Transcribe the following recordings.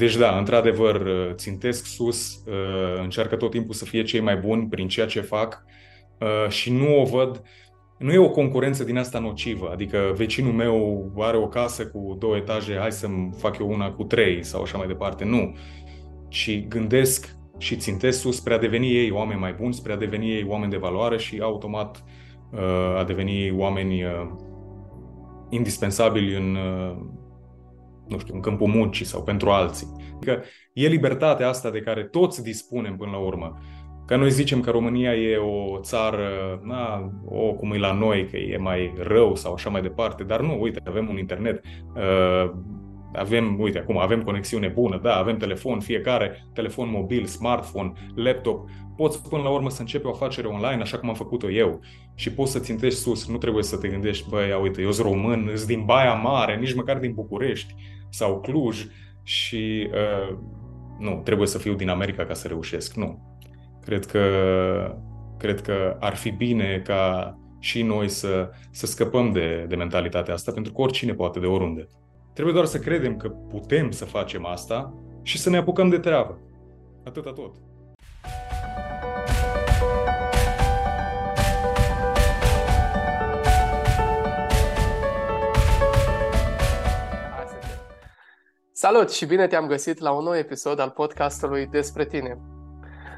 Deci da, într-adevăr, țintesc sus, încearcă tot timpul să fie cei mai buni prin ceea ce fac și nu o văd nu e o concurență din asta nocivă, adică vecinul meu are o casă cu două etaje, hai să-mi fac eu una cu trei sau așa mai departe. Nu. Ci gândesc și țintesc sus spre a deveni ei oameni mai buni, spre a deveni ei oameni de valoare și automat uh, a deveni oameni uh, indispensabili în, uh, nu știu, în câmpul muncii sau pentru alții. Adică e libertatea asta de care toți dispunem până la urmă. Că noi zicem că România e o țară, na, o, cum e la noi, că e mai rău sau așa mai departe, dar nu, uite, avem un internet, uh, avem, uite, acum avem conexiune bună, da, avem telefon, fiecare, telefon mobil, smartphone, laptop, poți până la urmă să începi o afacere online, așa cum am făcut-o eu, și poți să țintești sus, nu trebuie să te gândești, băi, ia uite, eu sunt român, sunt din Baia Mare, nici măcar din București sau Cluj și uh, nu, trebuie să fiu din America ca să reușesc, nu. Cred că, cred că ar fi bine ca și noi să, să scăpăm de, de mentalitatea asta, pentru că oricine poate de oriunde. Trebuie doar să credem că putem să facem asta și să ne apucăm de treabă. Atâta tot. Salut și bine te-am găsit la un nou episod al podcastului Despre tine.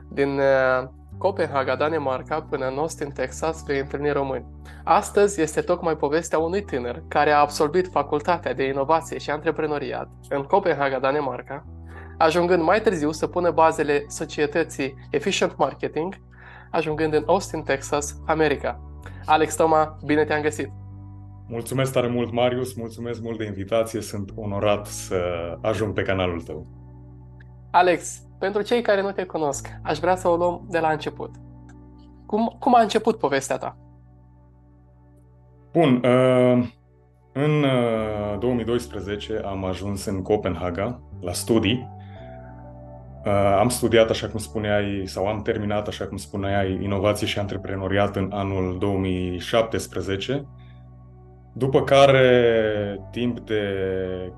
Din uh, Copenhaga, Danemarca, până în Austin, Texas, vei întâlni români. Astăzi este tocmai povestea unui tânăr care a absolvit facultatea de inovație și antreprenoriat în Copenhaga, Danemarca, ajungând mai târziu să pună bazele societății Efficient Marketing, ajungând în Austin, Texas, America. Alex Toma, bine te-am găsit! Mulțumesc tare mult, Marius, mulțumesc mult de invitație, sunt onorat să ajung pe canalul tău. Alex, pentru cei care nu te cunosc, aș vrea să o luăm de la început. Cum, cum a început povestea ta? Bun, uh, în uh, 2012 am ajuns în Copenhaga la studii. Uh, am studiat, așa cum spuneai, sau am terminat, așa cum spuneai, inovație și antreprenoriat în anul 2017. După care, timp de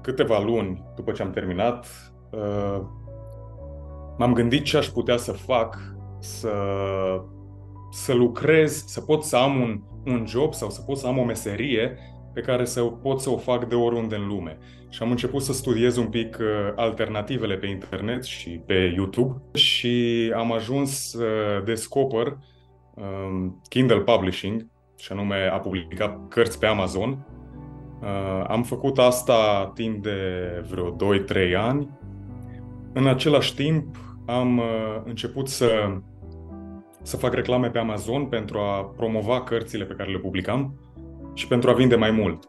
câteva luni după ce am terminat, uh, m-am gândit ce aș putea să fac să, să lucrez, să pot să am un, un job sau să pot să am o meserie pe care să pot să o fac de oriunde în lume. Și am început să studiez un pic uh, alternativele pe internet și pe YouTube și am ajuns să descoper um, Kindle Publishing, și anume a publicat cărți pe Amazon. Uh, am făcut asta timp de vreo 2-3 ani. În același timp, am uh, început să, să fac reclame pe Amazon pentru a promova cărțile pe care le publicam și pentru a vinde mai mult.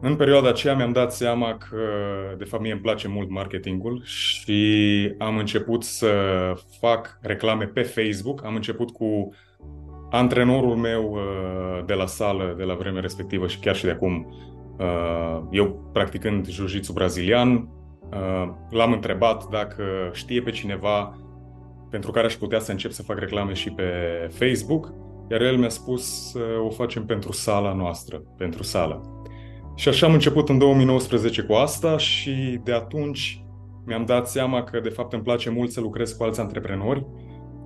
În perioada aceea mi-am dat seama că, de fapt, mie îmi place mult marketingul și am început să fac reclame pe Facebook. Am început cu antrenorul meu uh, de la sală, de la vremea respectivă și chiar și de acum, uh, eu practicând jiu-jitsu brazilian, Uh, l-am întrebat dacă știe pe cineva pentru care aș putea să încep să fac reclame și pe Facebook, iar el mi-a spus să o facem pentru sala noastră, pentru sală. Și așa am început în 2019 cu asta și de atunci mi-am dat seama că de fapt îmi place mult să lucrez cu alți antreprenori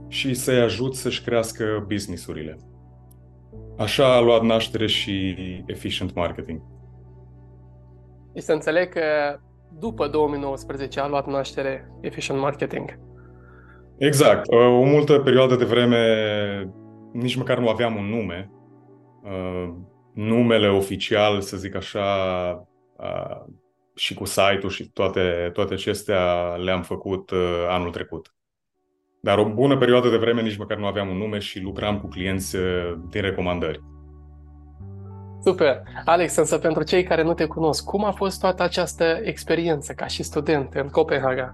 și să-i ajut să-și crească businessurile. Așa a luat naștere și Efficient Marketing. Și să înțeleg că după 2019 a luat naștere Efficient Marketing. Exact. O multă perioadă de vreme nici măcar nu aveam un nume. Uh, numele oficial, să zic așa, uh, și cu site-ul și toate, toate acestea le-am făcut uh, anul trecut. Dar o bună perioadă de vreme nici măcar nu aveam un nume și lucram cu clienți din recomandări. Super! Alex, însă pentru cei care nu te cunosc, cum a fost toată această experiență ca și student în Copenhaga?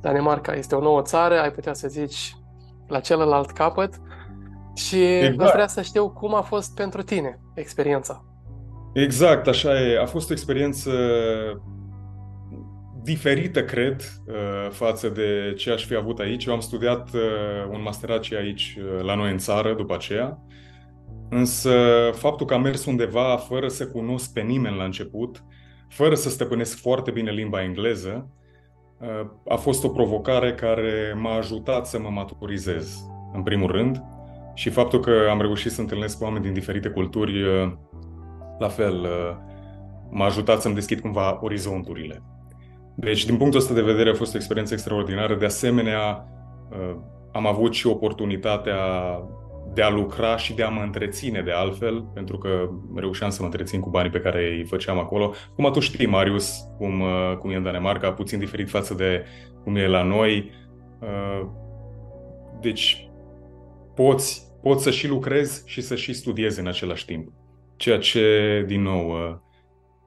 Danemarca este o nouă țară, ai putea să zici la celălalt capăt și exact. aș vrea să știu cum a fost pentru tine experiența. Exact, așa e. A fost o experiență diferită, cred, uh, față de ce aș fi avut aici. Eu am studiat uh, un masterat și aici, uh, la noi în țară, după aceea. Însă faptul că am mers undeva fără să cunosc pe nimeni la început, fără să stăpânesc foarte bine limba engleză, a fost o provocare care m-a ajutat să mă maturizez, în primul rând, și faptul că am reușit să întâlnesc oameni din diferite culturi, la fel, m-a ajutat să-mi deschid cumva orizonturile. Deci, din punctul ăsta de vedere, a fost o experiență extraordinară. De asemenea, am avut și oportunitatea de a lucra și de a mă întreține de altfel, pentru că reușeam să mă întrețin cu banii pe care îi făceam acolo. Cum tu știi, Marius, cum, uh, cum e în Danemarca, puțin diferit față de cum e la noi. Uh, deci, poți, poți să și lucrezi și să și studiezi în același timp. Ceea ce, din nou, uh,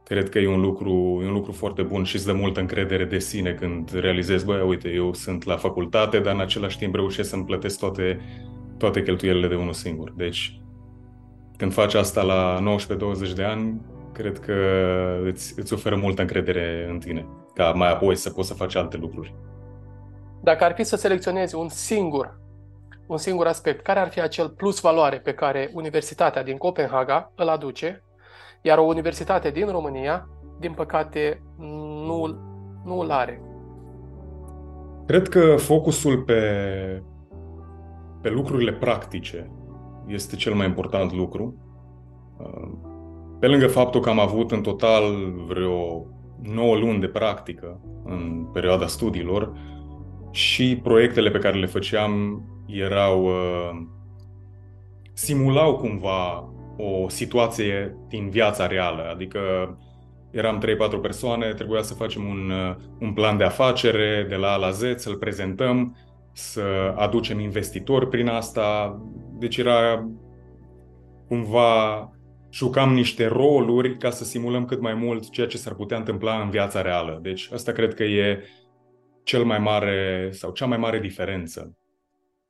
cred că e un lucru, e un lucru foarte bun și îți dă multă încredere de sine când realizezi, băi, uite, eu sunt la facultate, dar în același timp reușesc să-mi plătesc toate toate cheltuielile de unul singur. Deci, când faci asta la 19-20 de ani, cred că îți, îți oferă multă încredere în tine, ca mai apoi să poți să faci alte lucruri. Dacă ar fi să selecționezi un singur, un singur aspect, care ar fi acel plus valoare pe care Universitatea din Copenhaga îl aduce, iar o universitate din România, din păcate, nu, nu îl are? Cred că focusul pe pe lucrurile practice este cel mai important lucru. Uh, pe lângă faptul că am avut în total vreo 9 luni de practică în perioada studiilor și proiectele pe care le făceam erau uh, simulau cumva o situație din viața reală, adică eram 3-4 persoane, trebuia să facem un, uh, un plan de afacere de la A la Z, să-l prezentăm să aducem investitori prin asta. Deci era cumva jucam niște roluri ca să simulăm cât mai mult ceea ce s-ar putea întâmpla în viața reală. Deci asta cred că e cel mai mare sau cea mai mare diferență,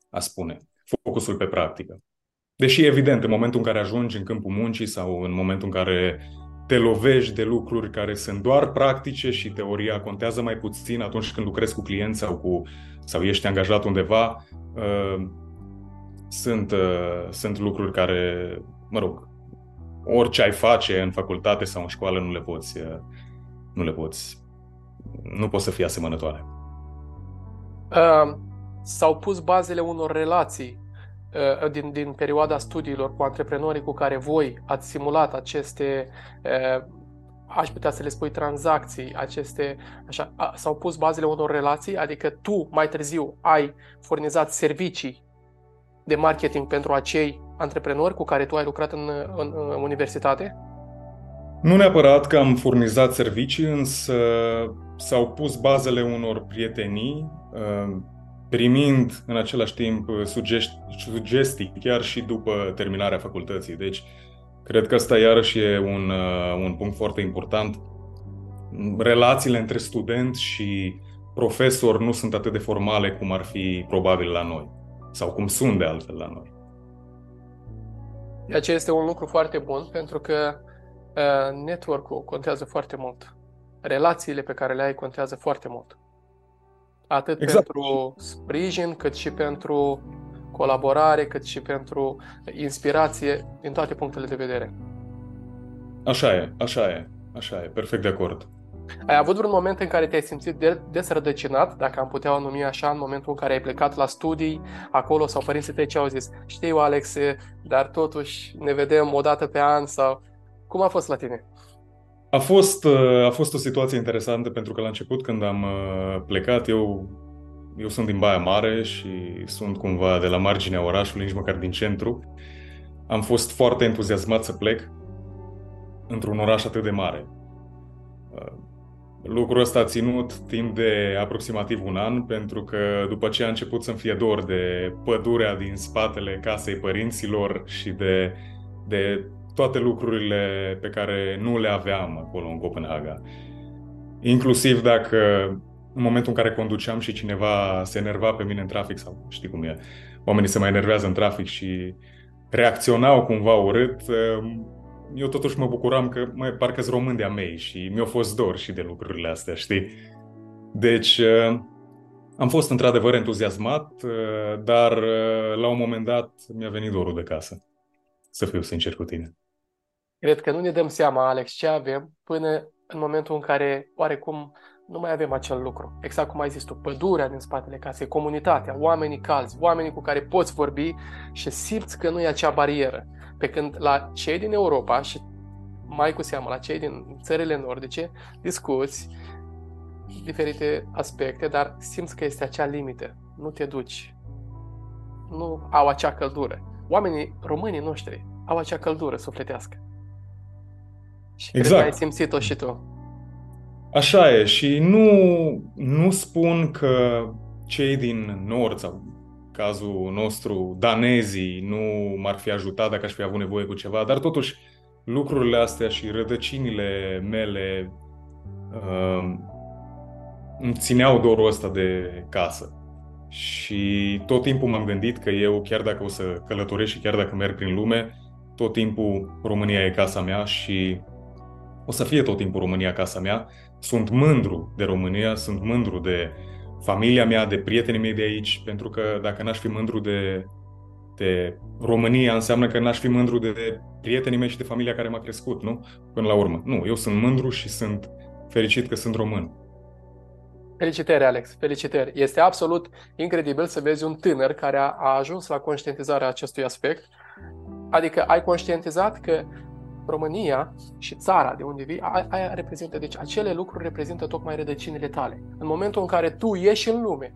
a spune, focusul pe practică. Deși, evident, în momentul în care ajungi în câmpul muncii sau în momentul în care te lovești de lucruri care sunt doar practice și teoria contează mai puțin atunci când lucrezi cu clienți sau, cu, sau ești angajat undeva. Uh, sunt, uh, sunt lucruri care, mă rog, orice ai face în facultate sau în școală nu le poți, uh, nu le poți, nu poți să fie asemănătoare. Uh, s-au pus bazele unor relații Uh, din, din perioada studiilor cu antreprenorii cu care voi ați simulat aceste, uh, aș putea să le spui, tranzacții, aceste, așa, s-au pus bazele unor relații, adică tu mai târziu ai furnizat servicii de marketing pentru acei antreprenori cu care tu ai lucrat în, în, în universitate? Nu neapărat că am furnizat servicii, însă s-au pus bazele unor prietenii uh, primind în același timp uh, sugestii, sugestii chiar și după terminarea facultății. Deci, cred că asta iarăși e un, uh, un punct foarte important. Relațiile între student și profesor nu sunt atât de formale cum ar fi probabil la noi sau cum sunt de altfel la noi. De aceea este un lucru foarte bun pentru că uh, network-ul contează foarte mult. Relațiile pe care le ai contează foarte mult. Atât exact. pentru sprijin, cât și pentru colaborare, cât și pentru inspirație din toate punctele de vedere. Așa e, așa e, așa e, perfect de acord. Ai avut vreun moment în care te-ai simțit de- desrădăcinat, dacă am putea o numi așa, în momentul în care ai plecat la studii acolo sau părinții tăi ce au zis? Știu, Alex, dar totuși ne vedem o dată pe an sau... Cum a fost la tine? A fost, uh, a fost o situație interesantă pentru că la început când am uh, plecat, eu, eu sunt din Baia Mare și sunt cumva de la marginea orașului, nici măcar din centru. Am fost foarte entuziasmat să plec într-un oraș atât de mare. Uh, lucrul ăsta a ținut timp de aproximativ un an, pentru că după ce a început să-mi fie dor de pădurea din spatele casei părinților și de, de toate lucrurile pe care nu le aveam acolo în Copenhaga. Inclusiv dacă în momentul în care conduceam și cineva se enerva pe mine în trafic sau știi cum e, oamenii se mai enervează în trafic și reacționau cumva urât, eu totuși mă bucuram că mai parcă-s român de-a mei și mi-a fost dor și de lucrurile astea, știi? Deci am fost într-adevăr entuziasmat, dar la un moment dat mi-a venit dorul de casă, să fiu sincer cu tine. Cred că nu ne dăm seama, Alex, ce avem până în momentul în care oarecum nu mai avem acel lucru. Exact cum ai zis tu, pădurea din spatele casei, comunitatea, oamenii calzi, oamenii cu care poți vorbi și simți că nu e acea barieră. Pe când la cei din Europa și mai cu seamă la cei din țările nordice, discuți diferite aspecte, dar simți că este acea limită. Nu te duci. Nu au acea căldură. Oamenii românii noștri au acea căldură sufletească. Și exact. cred că ai exact. simțit-o și tu. Așa e și nu, nu spun că cei din nord sau cazul nostru, danezii, nu m-ar fi ajutat dacă aș fi avut nevoie cu ceva, dar totuși lucrurile astea și rădăcinile mele uh, îmi țineau dorul ăsta de casă. Și tot timpul m-am gândit că eu, chiar dacă o să călătoresc și chiar dacă merg prin lume, tot timpul România e casa mea și o să fie tot timpul România casa mea. Sunt mândru de România, sunt mândru de familia mea, de prietenii mei de aici, pentru că dacă n-aș fi mândru de, de România, înseamnă că n-aș fi mândru de prietenii mei și de familia care m-a crescut, nu? Până la urmă. Nu, eu sunt mândru și sunt fericit că sunt român. Felicitări, Alex, felicitări. Este absolut incredibil să vezi un tânăr care a, a ajuns la conștientizarea acestui aspect. Adică ai conștientizat că România și țara de unde vii, aia reprezintă, deci acele lucruri reprezintă tocmai rădăcinile tale. În momentul în care tu ieși în lume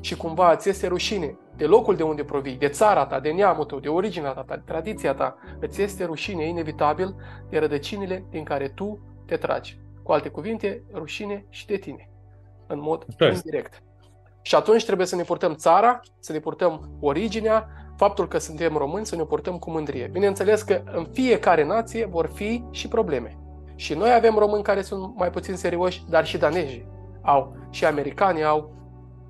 și cumva îți este rușine de locul de unde provii, de țara ta, de neamul tău, de originea ta, de tradiția ta, îți este rușine inevitabil de rădăcinile din care tu te tragi. Cu alte cuvinte, rușine și de tine, în mod Prest. indirect. Și atunci trebuie să ne purtăm țara, să ne purtăm originea, faptul că suntem români să ne purtăm cu mândrie. Bineînțeles că în fiecare nație vor fi și probleme. Și noi avem români care sunt mai puțin serioși, dar și danezi au, și americani au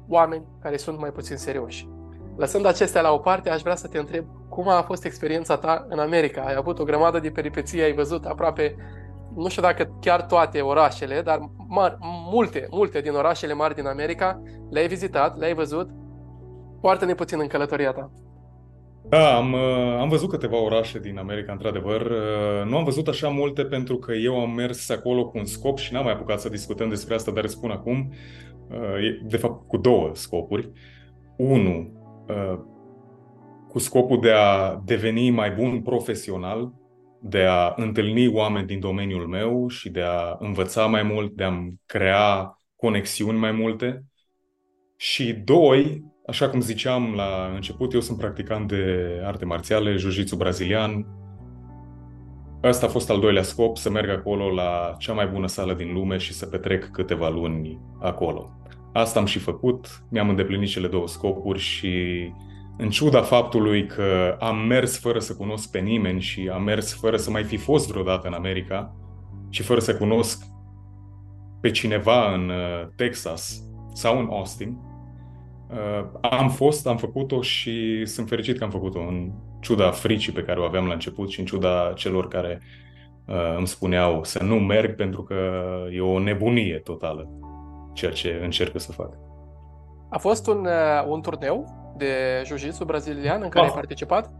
oameni care sunt mai puțin serioși. Lăsând acestea la o parte, aș vrea să te întreb cum a fost experiența ta în America. Ai avut o grămadă de peripeții, ai văzut aproape, nu știu dacă chiar toate orașele, dar mari, multe, multe din orașele mari din America le-ai vizitat, le-ai văzut. Foarte puțin în călătoria ta. Da, am, uh, am văzut câteva orașe din America, într-adevăr. Uh, nu am văzut așa multe pentru că eu am mers acolo cu un scop și n-am mai apucat să discutăm despre asta, dar îți spun acum, uh, de fapt cu două scopuri. Unu, cu scopul de a deveni mai bun profesional, de a întâlni oameni din domeniul meu și de a învăța mai mult, de a crea conexiuni mai multe. Și doi, Așa cum ziceam la început, eu sunt practicant de arte marțiale, jiu brazilian. Asta a fost al doilea scop, să merg acolo la cea mai bună sală din lume și să petrec câteva luni acolo. Asta am și făcut, mi-am îndeplinit cele două scopuri și în ciuda faptului că am mers fără să cunosc pe nimeni și am mers fără să mai fi fost vreodată în America și fără să cunosc pe cineva în uh, Texas sau în Austin, Uh, am fost, am făcut-o și sunt fericit că am făcut-o în ciuda fricii pe care o aveam la început și în ciuda celor care uh, îmi spuneau să nu merg pentru că e o nebunie totală ceea ce încerc să fac. A fost un, uh, un turneu de jiu brazilian în care a. ai participat?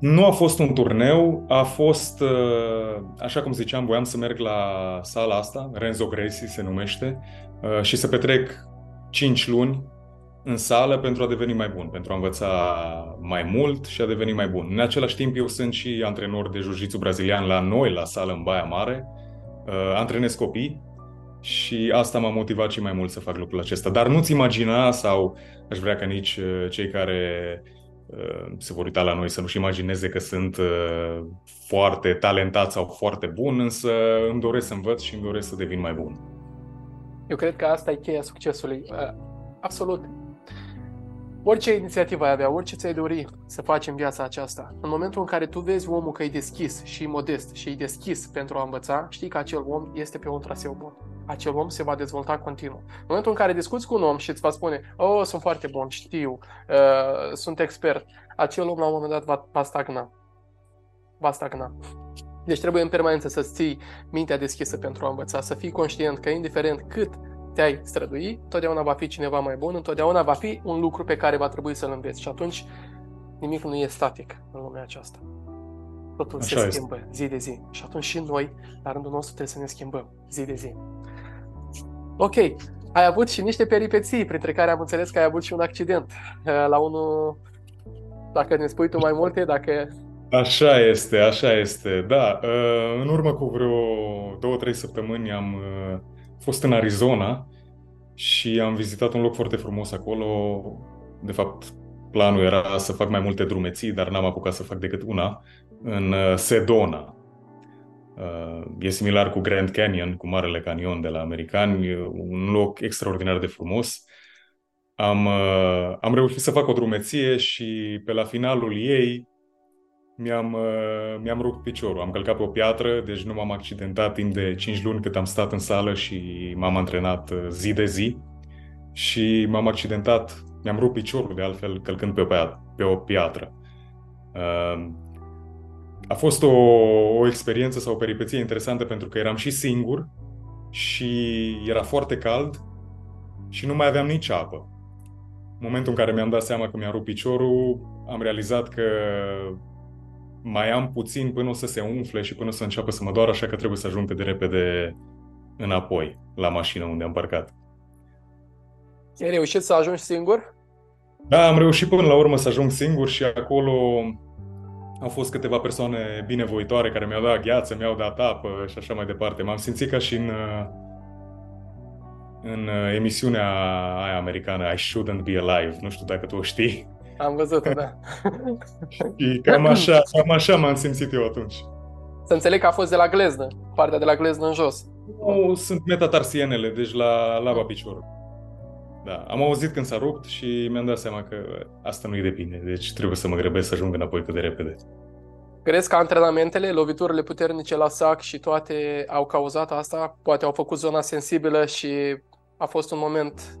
Nu a fost un turneu, a fost, uh, așa cum ziceam, voiam să merg la sala asta, Renzo Gracie se numește, uh, și să petrec 5 luni în sală pentru a deveni mai bun, pentru a învăța mai mult și a deveni mai bun. În același timp, eu sunt și antrenor de jiu brazilian la noi, la sală în Baia Mare. Uh, antrenez copii și asta m-a motivat și mai mult să fac lucrul acesta. Dar nu-ți imagina sau aș vrea ca nici uh, cei care uh, se vor uita la noi să nu-și imagineze că sunt uh, foarte talentat sau foarte bun, însă îmi doresc să învăț și îmi doresc să devin mai bun. Eu cred că asta e cheia succesului. Uh, absolut Orice inițiativă ai avea, orice ți-ai dori să faci în viața aceasta, în momentul în care tu vezi omul că e deschis și modest și e deschis pentru a învăța, știi că acel om este pe un traseu bun. Acel om se va dezvolta continuu. În momentul în care discuți cu un om și îți va spune, oh, sunt foarte bun, știu, uh, sunt expert, acel om la un moment dat va, va stagna. Va stagna. Deci trebuie în permanență să-ți ții mintea deschisă pentru a învăța, să fii conștient că indiferent cât te-ai strădui, totdeauna va fi cineva mai bun, întotdeauna va fi un lucru pe care va trebui să-l înveți și atunci nimic nu e static în lumea aceasta. Totul Așa se este. schimbă zi de zi și atunci și noi, la rândul nostru, trebuie să ne schimbăm zi de zi. Ok, ai avut și niște peripeții, printre care am înțeles că ai avut și un accident uh, la unul... Dacă ne spui tu mai multe, dacă... Așa este, așa este, da. Uh, în urmă cu vreo două, trei săptămâni am uh, fost în Arizona și am vizitat un loc foarte frumos acolo. De fapt, planul era să fac mai multe drumeții, dar n-am apucat să fac decât una, în Sedona, E similar cu Grand Canyon, cu Marele Canyon de la americani, un loc extraordinar de frumos. Am, uh, am reușit să fac o drumeție și pe la finalul ei mi-am, uh, mi-am rupt piciorul. Am călcat pe o piatră, deci nu m-am accidentat timp de 5 luni cât am stat în sală și m-am antrenat uh, zi de zi. Și m-am accidentat, mi-am rupt piciorul de altfel călcând pe o, pe o piatră a fost o, o experiență sau o peripeție interesantă pentru că eram și singur și era foarte cald și nu mai aveam nici apă. În momentul în care mi-am dat seama că mi-a rupt piciorul, am realizat că mai am puțin până o să se umfle și până o să înceapă să mă doară, așa că trebuie să ajung cât de repede înapoi la mașină unde am parcat. Ai reușit să ajungi singur? Da, am reușit până la urmă să ajung singur și acolo au fost câteva persoane binevoitoare care mi-au dat gheață, mi-au dat apă și așa mai departe. M-am simțit ca și în, uh, în uh, emisiunea aia americană, I Shouldn't Be Alive. Nu știu dacă tu o știi. Am văzut-o, da. și cam așa, cam așa m-am simțit eu atunci. Să înțeleg că a fost de la gleznă, partea de la gleznă în jos. Nu, sunt metatarsienele, deci la laba piciorul. Da, am auzit când s-a rupt și mi-am dat seama că asta nu-i de bine, deci trebuie să mă grăbesc să ajung înapoi cât de repede. Crezi că antrenamentele, loviturile puternice la sac și toate au cauzat asta? Poate au făcut zona sensibilă și a fost un moment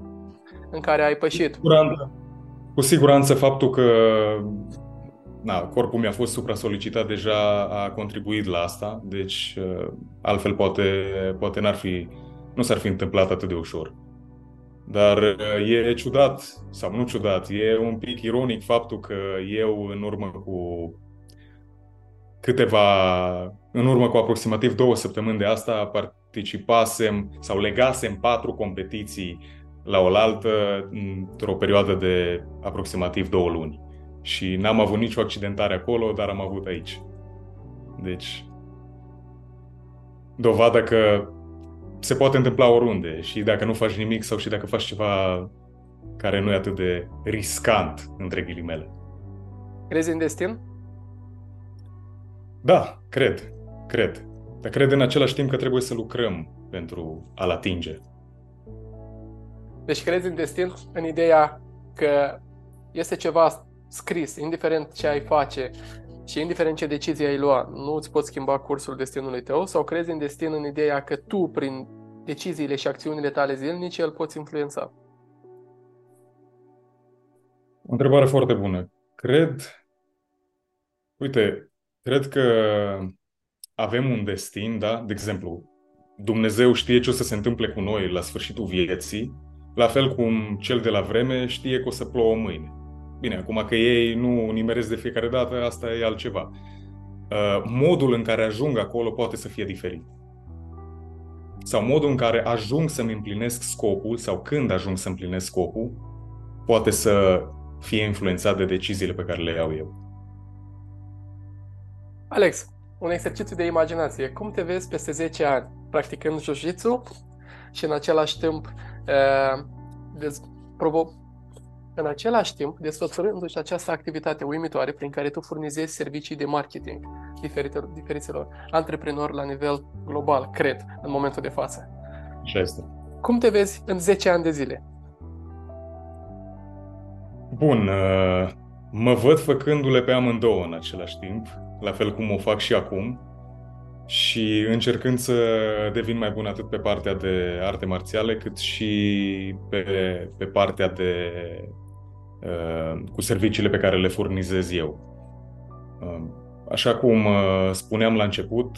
în care ai pășit? Cu siguranță, cu siguranță faptul că na, corpul mi-a fost supra-solicitat deja a contribuit la asta, deci uh, altfel poate, poate n-ar fi, nu s-ar fi întâmplat atât de ușor. Dar uh, e ciudat, sau nu ciudat, e un pic ironic faptul că eu în urmă cu câteva, în urmă cu aproximativ două săptămâni de asta, participasem sau legasem patru competiții la oaltă într-o perioadă de aproximativ două luni. Și n-am avut nicio accidentare acolo, dar am avut aici. Deci, dovadă că se poate întâmpla oriunde și dacă nu faci nimic sau și dacă faci ceva care nu e atât de riscant, între ghilimele. Crezi în destin? Da, cred, cred. Dar cred în același timp că trebuie să lucrăm pentru a-l atinge. Deci crezi în destin în ideea că este ceva scris, indiferent ce ai face și indiferent ce decizie ai lua, nu îți poți schimba cursul destinului tău sau crezi în destin în ideea că tu, prin deciziile și acțiunile tale zilnice, îl poți influența? O întrebare foarte bună. Cred, uite, cred că avem un destin, da? De exemplu, Dumnezeu știe ce o să se întâmple cu noi la sfârșitul vieții, la fel cum cel de la vreme știe că o să plouă mâine. Bine, acum că ei nu nimeresc de fiecare dată, asta e altceva. Uh, modul în care ajung acolo poate să fie diferit. Sau modul în care ajung să-mi împlinesc scopul sau când ajung să împlinesc scopul poate să fie influențat de deciziile pe care le iau eu. Alex, un exercițiu de imaginație. Cum te vezi peste 10 ani practicând jiu-jitsu și în același timp uh, dez- provo- în același timp desfășurându-și această activitate uimitoare prin care tu furnizezi servicii de marketing diferitelor, diferiților antreprenori la nivel global, cred, în momentul de față. Așa este. Cum te vezi în 10 ani de zile? Bun, uh, mă văd făcându-le pe amândouă în același timp, la fel cum o fac și acum, și încercând să devin mai bun atât pe partea de arte marțiale, cât și pe, pe partea de Uh, cu serviciile pe care le furnizez eu. Uh, așa cum uh, spuneam la început,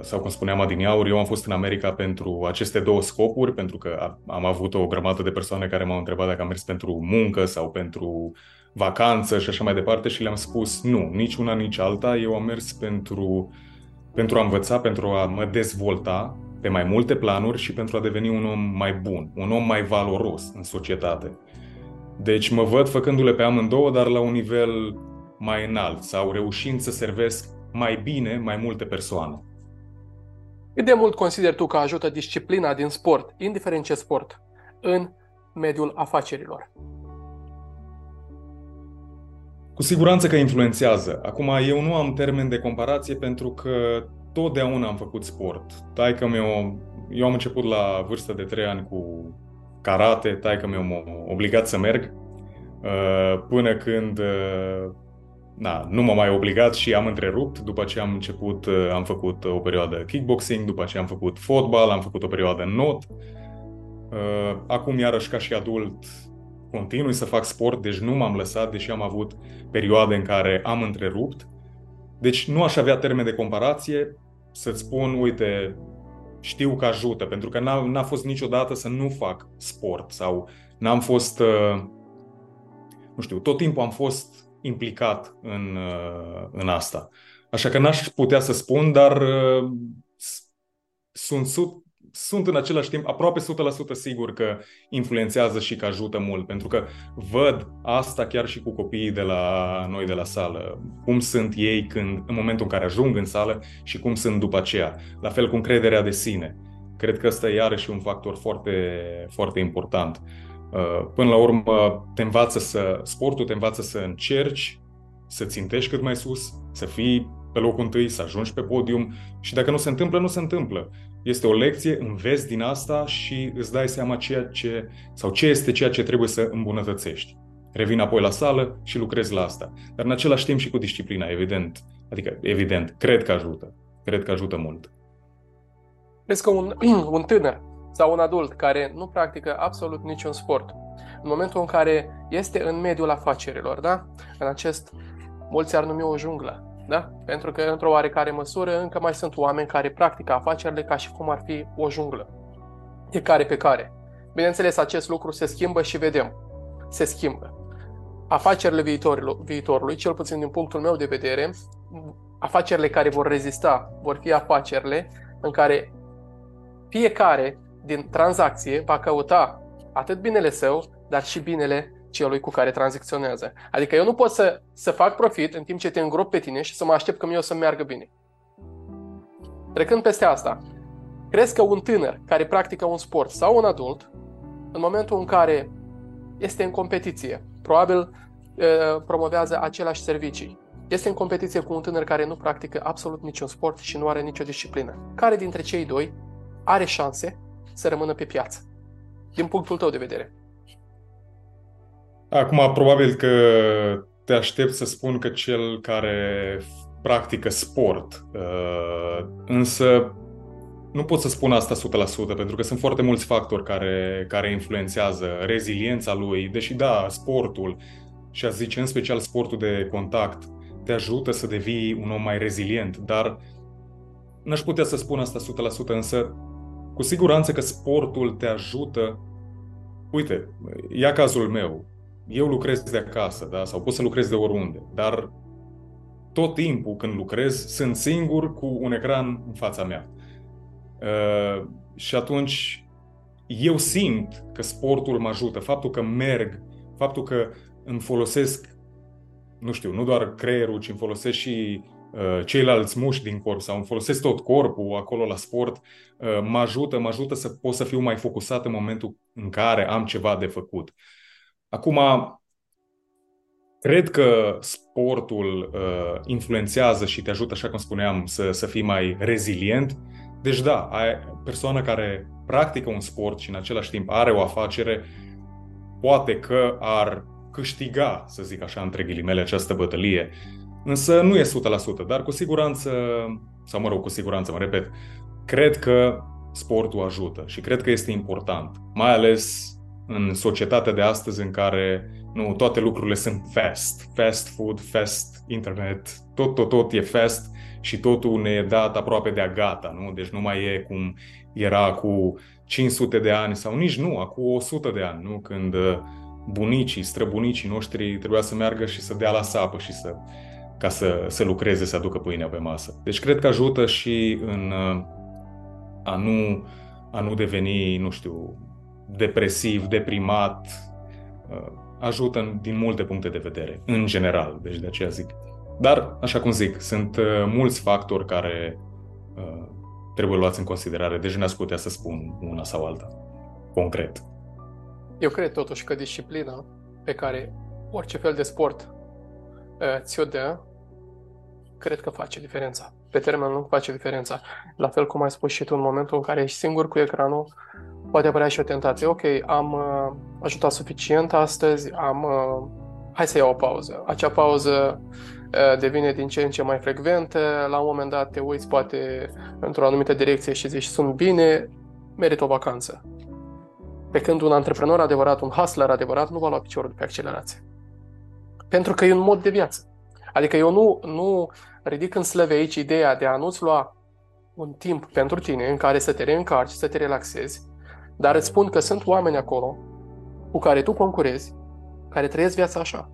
sau cum spuneam adineauri, eu am fost în America pentru aceste două scopuri, pentru că am avut o grămadă de persoane care m-au întrebat dacă am mers pentru muncă sau pentru vacanță și așa mai departe și le-am spus nu, nici una, nici alta. Eu am mers pentru, pentru a învăța, pentru a mă dezvolta pe mai multe planuri și pentru a deveni un om mai bun, un om mai valoros în societate. Deci mă văd făcându-le pe amândouă, dar la un nivel mai înalt sau reușind să servesc mai bine mai multe persoane. Cât de mult consideri tu că ajută disciplina din sport, indiferent ce sport, în mediul afacerilor? Cu siguranță că influențează. Acum, eu nu am termen de comparație pentru că totdeauna am făcut sport. Taică meu, eu am început la vârstă de 3 ani cu karate, taică meu m-a obligat să merg uh, până când uh, na, nu m-a mai obligat și am întrerupt. După ce am început, uh, am făcut o perioadă kickboxing, după ce am făcut fotbal, am făcut o perioadă not. Acum, iarăși, ca și adult, continui să fac sport, deci nu m-am lăsat, deși am avut perioade în care am întrerupt. Deci nu aș avea termen de comparație să-ți spun, uite, știu că ajută, pentru că n-a, n-a fost niciodată să nu fac sport sau n-am fost, uh, nu știu, tot timpul am fost implicat în, uh, în asta. Așa că n-aș putea să spun, dar uh, sunt sunt în același timp aproape 100% sigur că influențează și că ajută mult, pentru că văd asta chiar și cu copiii de la noi de la sală, cum sunt ei când, în momentul în care ajung în sală și cum sunt după aceea, la fel cu încrederea de sine. Cred că ăsta e iarăși un factor foarte, foarte important. Uh, până la urmă, te învață să, sportul te învață să încerci, să țintești cât mai sus, să fii pe locul întâi, să ajungi pe podium și dacă nu se întâmplă, nu se întâmplă. Este o lecție, înveți din asta și îți dai seama ceea ce, sau ce este ceea ce trebuie să îmbunătățești. Revin apoi la sală și lucrezi la asta. Dar în același timp și cu disciplina, evident. Adică, evident, cred că ajută. Cred că ajută mult. Crezi că un, un tânăr sau un adult care nu practică absolut niciun sport, în momentul în care este în mediul afacerilor, da? în acest, mulți ar numi o junglă, da? Pentru că, într-o oarecare măsură, încă mai sunt oameni care practică afacerile ca și cum ar fi o junglă. E care pe care. Bineînțeles, acest lucru se schimbă și vedem. Se schimbă. Afacerile viitorului, viitorului, cel puțin din punctul meu de vedere, afacerile care vor rezista vor fi afacerile în care fiecare din tranzacție va căuta atât binele său, dar și binele celui cu care tranzacționează. Adică eu nu pot să, să fac profit în timp ce te îngrop pe tine și să mă aștept că mie o să meargă bine. Trecând peste asta, crezi că un tânăr care practică un sport sau un adult, în momentul în care este în competiție, probabil promovează aceleași servicii, este în competiție cu un tânăr care nu practică absolut niciun sport și nu are nicio disciplină. Care dintre cei doi are șanse să rămână pe piață? Din punctul tău de vedere. Acum, probabil că te aștept să spun că cel care practică sport, uh, însă nu pot să spun asta 100% pentru că sunt foarte mulți factori care, care influențează reziliența lui, deși da, sportul și aș zice în special sportul de contact te ajută să devii un om mai rezilient, dar n-aș putea să spun asta 100%, însă cu siguranță că sportul te ajută. Uite, ia cazul meu eu lucrez de acasă, da? sau pot să lucrez de oriunde, dar tot timpul când lucrez sunt singur cu un ecran în fața mea. Uh, și atunci eu simt că sportul mă ajută, faptul că merg, faptul că îmi folosesc, nu știu, nu doar creierul, ci îmi folosesc și uh, ceilalți mușchi din corp sau îmi folosesc tot corpul acolo la sport, uh, mă ajută, mă ajută să pot să fiu mai focusat în momentul în care am ceva de făcut. Acum, cred că sportul uh, influențează și te ajută, așa cum spuneam, să, să fii mai rezilient. Deci da, ai, persoana care practică un sport și în același timp are o afacere, poate că ar câștiga, să zic așa, între ghilimele, această bătălie. Însă nu e 100%, dar cu siguranță, sau mă rog, cu siguranță, mă repet, cred că sportul ajută și cred că este important, mai ales în societatea de astăzi în care nu toate lucrurile sunt fast, fast food, fast internet, tot, tot, tot e fast și totul ne e dat aproape de a gata, nu? Deci nu mai e cum era cu 500 de ani sau nici nu, acum 100 de ani, nu? Când uh, bunicii, străbunicii noștri trebuia să meargă și să dea la sapă și să ca să, să lucreze, să aducă pâinea pe masă. Deci cred că ajută și în, uh, a nu, a nu deveni, nu știu, depresiv, deprimat, uh, ajută din multe puncte de vedere, în general, deci de aceea zic. Dar, așa cum zic, sunt uh, mulți factori care uh, trebuie luați în considerare, deci n-aș putea să spun una sau alta, concret. Eu cred totuși că disciplina pe care orice fel de sport uh, ți-o dă, cred că face diferența. Pe termen lung face diferența. La fel cum ai spus și tu, în momentul în care ești singur cu ecranul, poate apărea și o tentație. Ok, am uh, ajutat suficient astăzi, am... Uh, hai să iau o pauză. Acea pauză uh, devine din ce în ce mai frecventă, la un moment dat te uiți poate într-o anumită direcție și zici sunt bine, merit o vacanță. Pe când un antreprenor adevărat, un hustler adevărat, nu va lua piciorul pe accelerație. Pentru că e un mod de viață. Adică eu nu, nu ridic în slăve aici ideea de a nu-ți lua un timp pentru tine în care să te reîncarci, să te relaxezi, dar îți spun că sunt oameni acolo cu care tu concurezi, care trăiesc viața așa.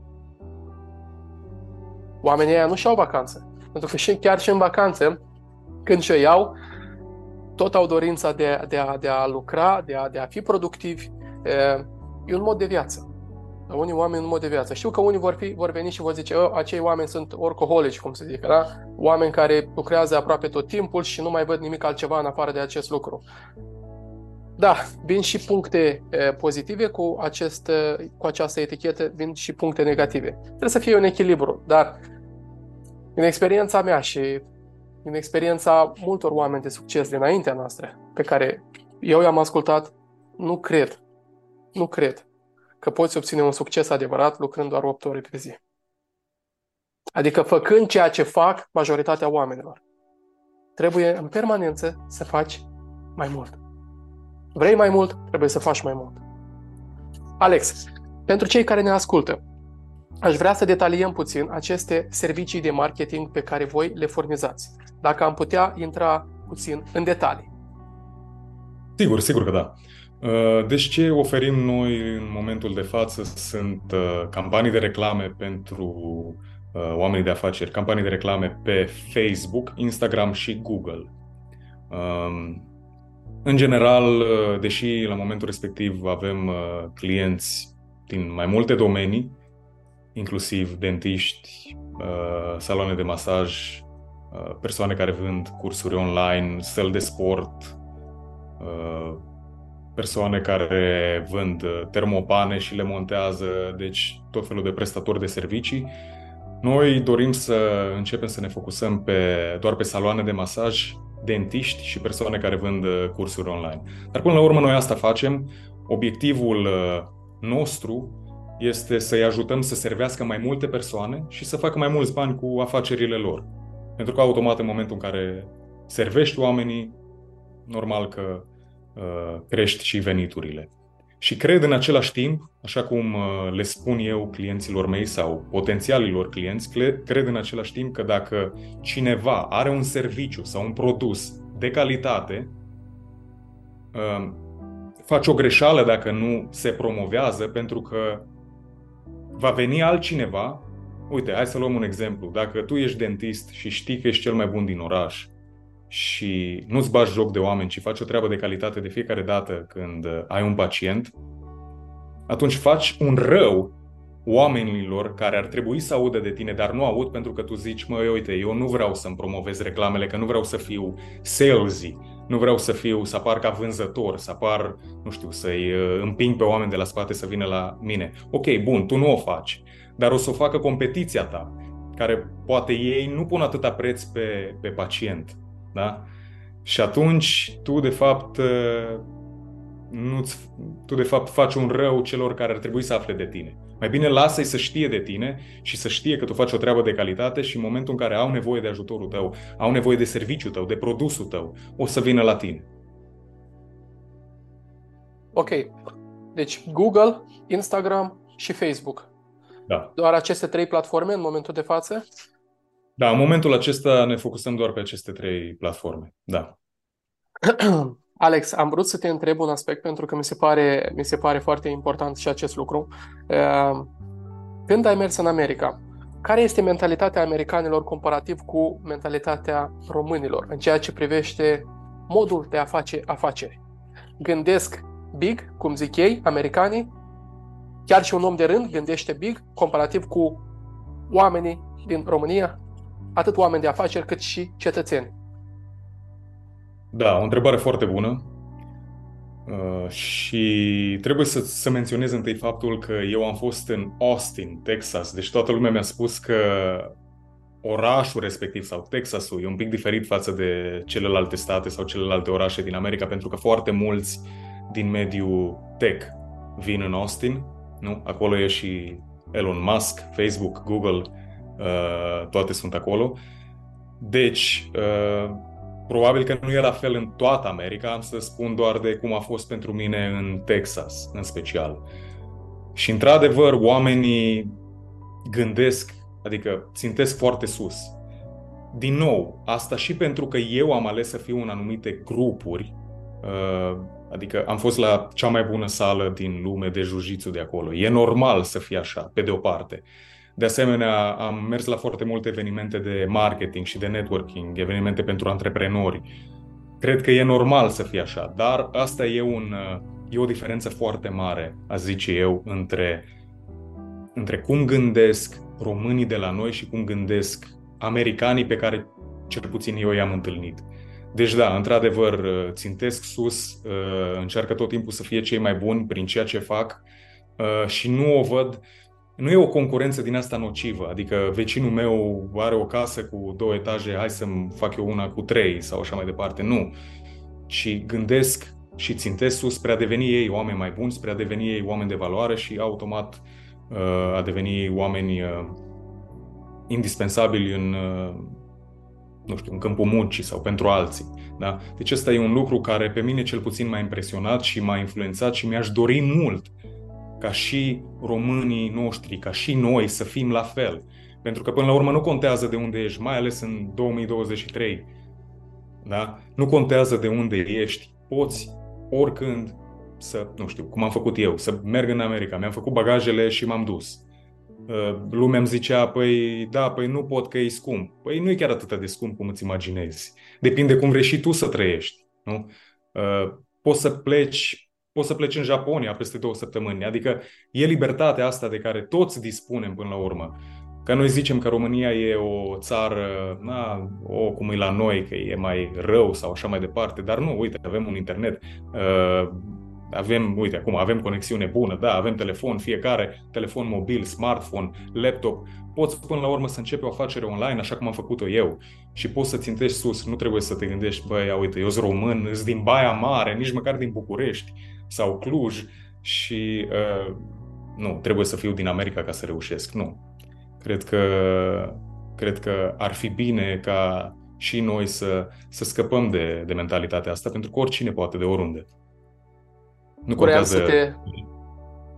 Oamenii ăia nu și-au vacanță. Pentru că și chiar și în vacanță, când și-o iau, tot au dorința de, de, a, de a lucra, de a, de a fi productivi. E un mod de viață. Unii oameni în mod de viață. Știu că unii vor, fi, vor veni și vor zice, ă, acei oameni sunt orcoholici, cum se zice, da? Oameni care lucrează aproape tot timpul și nu mai văd nimic altceva în afară de acest lucru. Da, vin și puncte pozitive cu, acest, cu această etichetă, vin și puncte negative. Trebuie să fie un echilibru, dar în experiența mea și în experiența multor oameni de succes dinaintea noastră, pe care eu i-am ascultat, nu cred, nu cred că poți obține un succes adevărat lucrând doar 8 ore pe zi. Adică făcând ceea ce fac majoritatea oamenilor. Trebuie în permanență să faci mai mult. Vrei mai mult, trebuie să faci mai mult. Alex, pentru cei care ne ascultă, aș vrea să detaliem puțin aceste servicii de marketing pe care voi le furnizați. Dacă am putea intra puțin în detalii. Sigur, sigur că da. Uh, deci ce oferim noi în momentul de față sunt uh, campanii de reclame pentru uh, oamenii de afaceri, campanii de reclame pe Facebook, Instagram și Google. Um, în general, uh, deși la momentul respectiv avem uh, clienți din mai multe domenii, inclusiv dentiști, uh, saloane de masaj, persoane care vând cursuri online, săli de sport, persoane care vând termopane și le montează, deci tot felul de prestatori de servicii. Noi dorim să începem să ne focusăm pe, doar pe saloane de masaj dentiști și persoane care vând uh, cursuri online. Dar până la urmă noi asta facem. Obiectivul uh, nostru este să-i ajutăm să servească mai multe persoane și să facă mai mulți bani cu afacerile lor. Pentru că automat în momentul în care servești oamenii, normal că uh, crești și veniturile. Și cred în același timp, așa cum uh, le spun eu clienților mei sau potențialilor clienți, cred în același timp că dacă cineva are un serviciu sau un produs de calitate, um, face o greșeală dacă nu se promovează, pentru că va veni altcineva. Uite, hai să luăm un exemplu. Dacă tu ești dentist și știi că ești cel mai bun din oraș și nu-ți bagi joc de oameni, ci faci o treabă de calitate de fiecare dată când uh, ai un pacient, atunci faci un rău oamenilor care ar trebui să audă de tine, dar nu aud pentru că tu zici, mă, uite, eu nu vreau să-mi promovez reclamele, că nu vreau să fiu salesy, nu vreau să fiu, să apar ca vânzător, să apar, nu știu, să-i uh, împing pe oameni de la spate să vină la mine. Ok, bun, tu nu o faci, dar o să o facă competiția ta, care poate ei nu pun atâta preț pe, pe pacient da? Și atunci tu, de fapt, uh, nu tu, de fapt, faci un rău celor care ar trebui să afle de tine. Mai bine lasă-i să știe de tine și să știe că tu faci o treabă de calitate și în momentul în care au nevoie de ajutorul tău, au nevoie de serviciul tău, de produsul tău, o să vină la tine. Ok. Deci Google, Instagram și Facebook. Da. Doar aceste trei platforme în momentul de față? Da, în momentul acesta ne focusăm doar pe aceste trei platforme. Da. Alex, am vrut să te întreb un aspect pentru că mi se pare, mi se pare foarte important și acest lucru. Ehm, când ai mers în America, care este mentalitatea americanilor comparativ cu mentalitatea românilor în ceea ce privește modul de a face afaceri. Gândesc big, cum zic ei, americanii, chiar și un om de rând gândește big, comparativ cu oamenii din România, atât oameni de afaceri cât și cetățeni. Da, o întrebare foarte bună. Uh, și trebuie să, să menționez întâi faptul că eu am fost în Austin, Texas, deci toată lumea mi-a spus că orașul respectiv sau Texasul e un pic diferit față de celelalte state sau celelalte orașe din America, pentru că foarte mulți din mediul tech vin în Austin, nu? Acolo e și Elon Musk, Facebook, Google, uh, toate sunt acolo. Deci, uh, probabil că nu e la fel în toată America, am să spun doar de cum a fost pentru mine în Texas, în special. Și, într-adevăr, oamenii gândesc Adică țintesc foarte sus. Din nou, asta și pentru că eu am ales să fiu în anumite grupuri, uh, adică am fost la cea mai bună sală din lume de jiu de acolo. E normal să fie așa, pe de o parte. De asemenea, am mers la foarte multe evenimente de marketing și de networking, evenimente pentru antreprenori. Cred că e normal să fie așa, dar asta e, un, uh, e o diferență foarte mare, a zice eu, între, între cum gândesc românii de la noi și cum gândesc americanii pe care cel puțin eu i-am întâlnit. Deci da, într-adevăr, țintesc sus, uh, încearcă tot timpul să fie cei mai buni prin ceea ce fac uh, și nu o văd, nu e o concurență din asta nocivă, adică vecinul meu are o casă cu două etaje, hai să-mi fac eu una cu trei sau așa mai departe, nu. Și gândesc și țintesc sus spre a deveni ei oameni mai buni, spre a deveni ei oameni de valoare și automat a deveni oameni uh, indispensabili în, uh, nu știu, în câmpul muncii sau pentru alții. Da? Deci ăsta e un lucru care pe mine cel puțin m-a impresionat și m-a influențat și mi-aș dori mult ca și românii noștri, ca și noi să fim la fel. Pentru că până la urmă nu contează de unde ești, mai ales în 2023. Da? Nu contează de unde ești. Poți oricând să, nu știu, cum am făcut eu, să merg în America. Mi-am făcut bagajele și m-am dus. Uh, lumea îmi zicea, păi da, păi nu pot că e scump. Păi nu e chiar atât de scump cum îți imaginezi. Depinde cum vrei și tu să trăiești. Nu? Uh, poți să pleci poți să pleci în Japonia peste două săptămâni. Adică e libertatea asta de care toți dispunem până la urmă. Că noi zicem că România e o țară, na, o, cum e la noi, că e mai rău sau așa mai departe, dar nu, uite, avem un internet, uh, avem, uite, acum avem conexiune bună, da, avem telefon, fiecare, telefon mobil, smartphone, laptop, poți până la urmă să începi o afacere online așa cum am făcut-o eu și poți să țintești sus, nu trebuie să te gândești, băi, ia uite, eu sunt român, sunt din Baia Mare, nici măcar din București sau Cluj și uh, nu, trebuie să fiu din America ca să reușesc, nu. Cred că, cred că ar fi bine ca și noi să, să scăpăm de, de mentalitatea asta, pentru că oricine poate de oriunde. Nu vreau să te,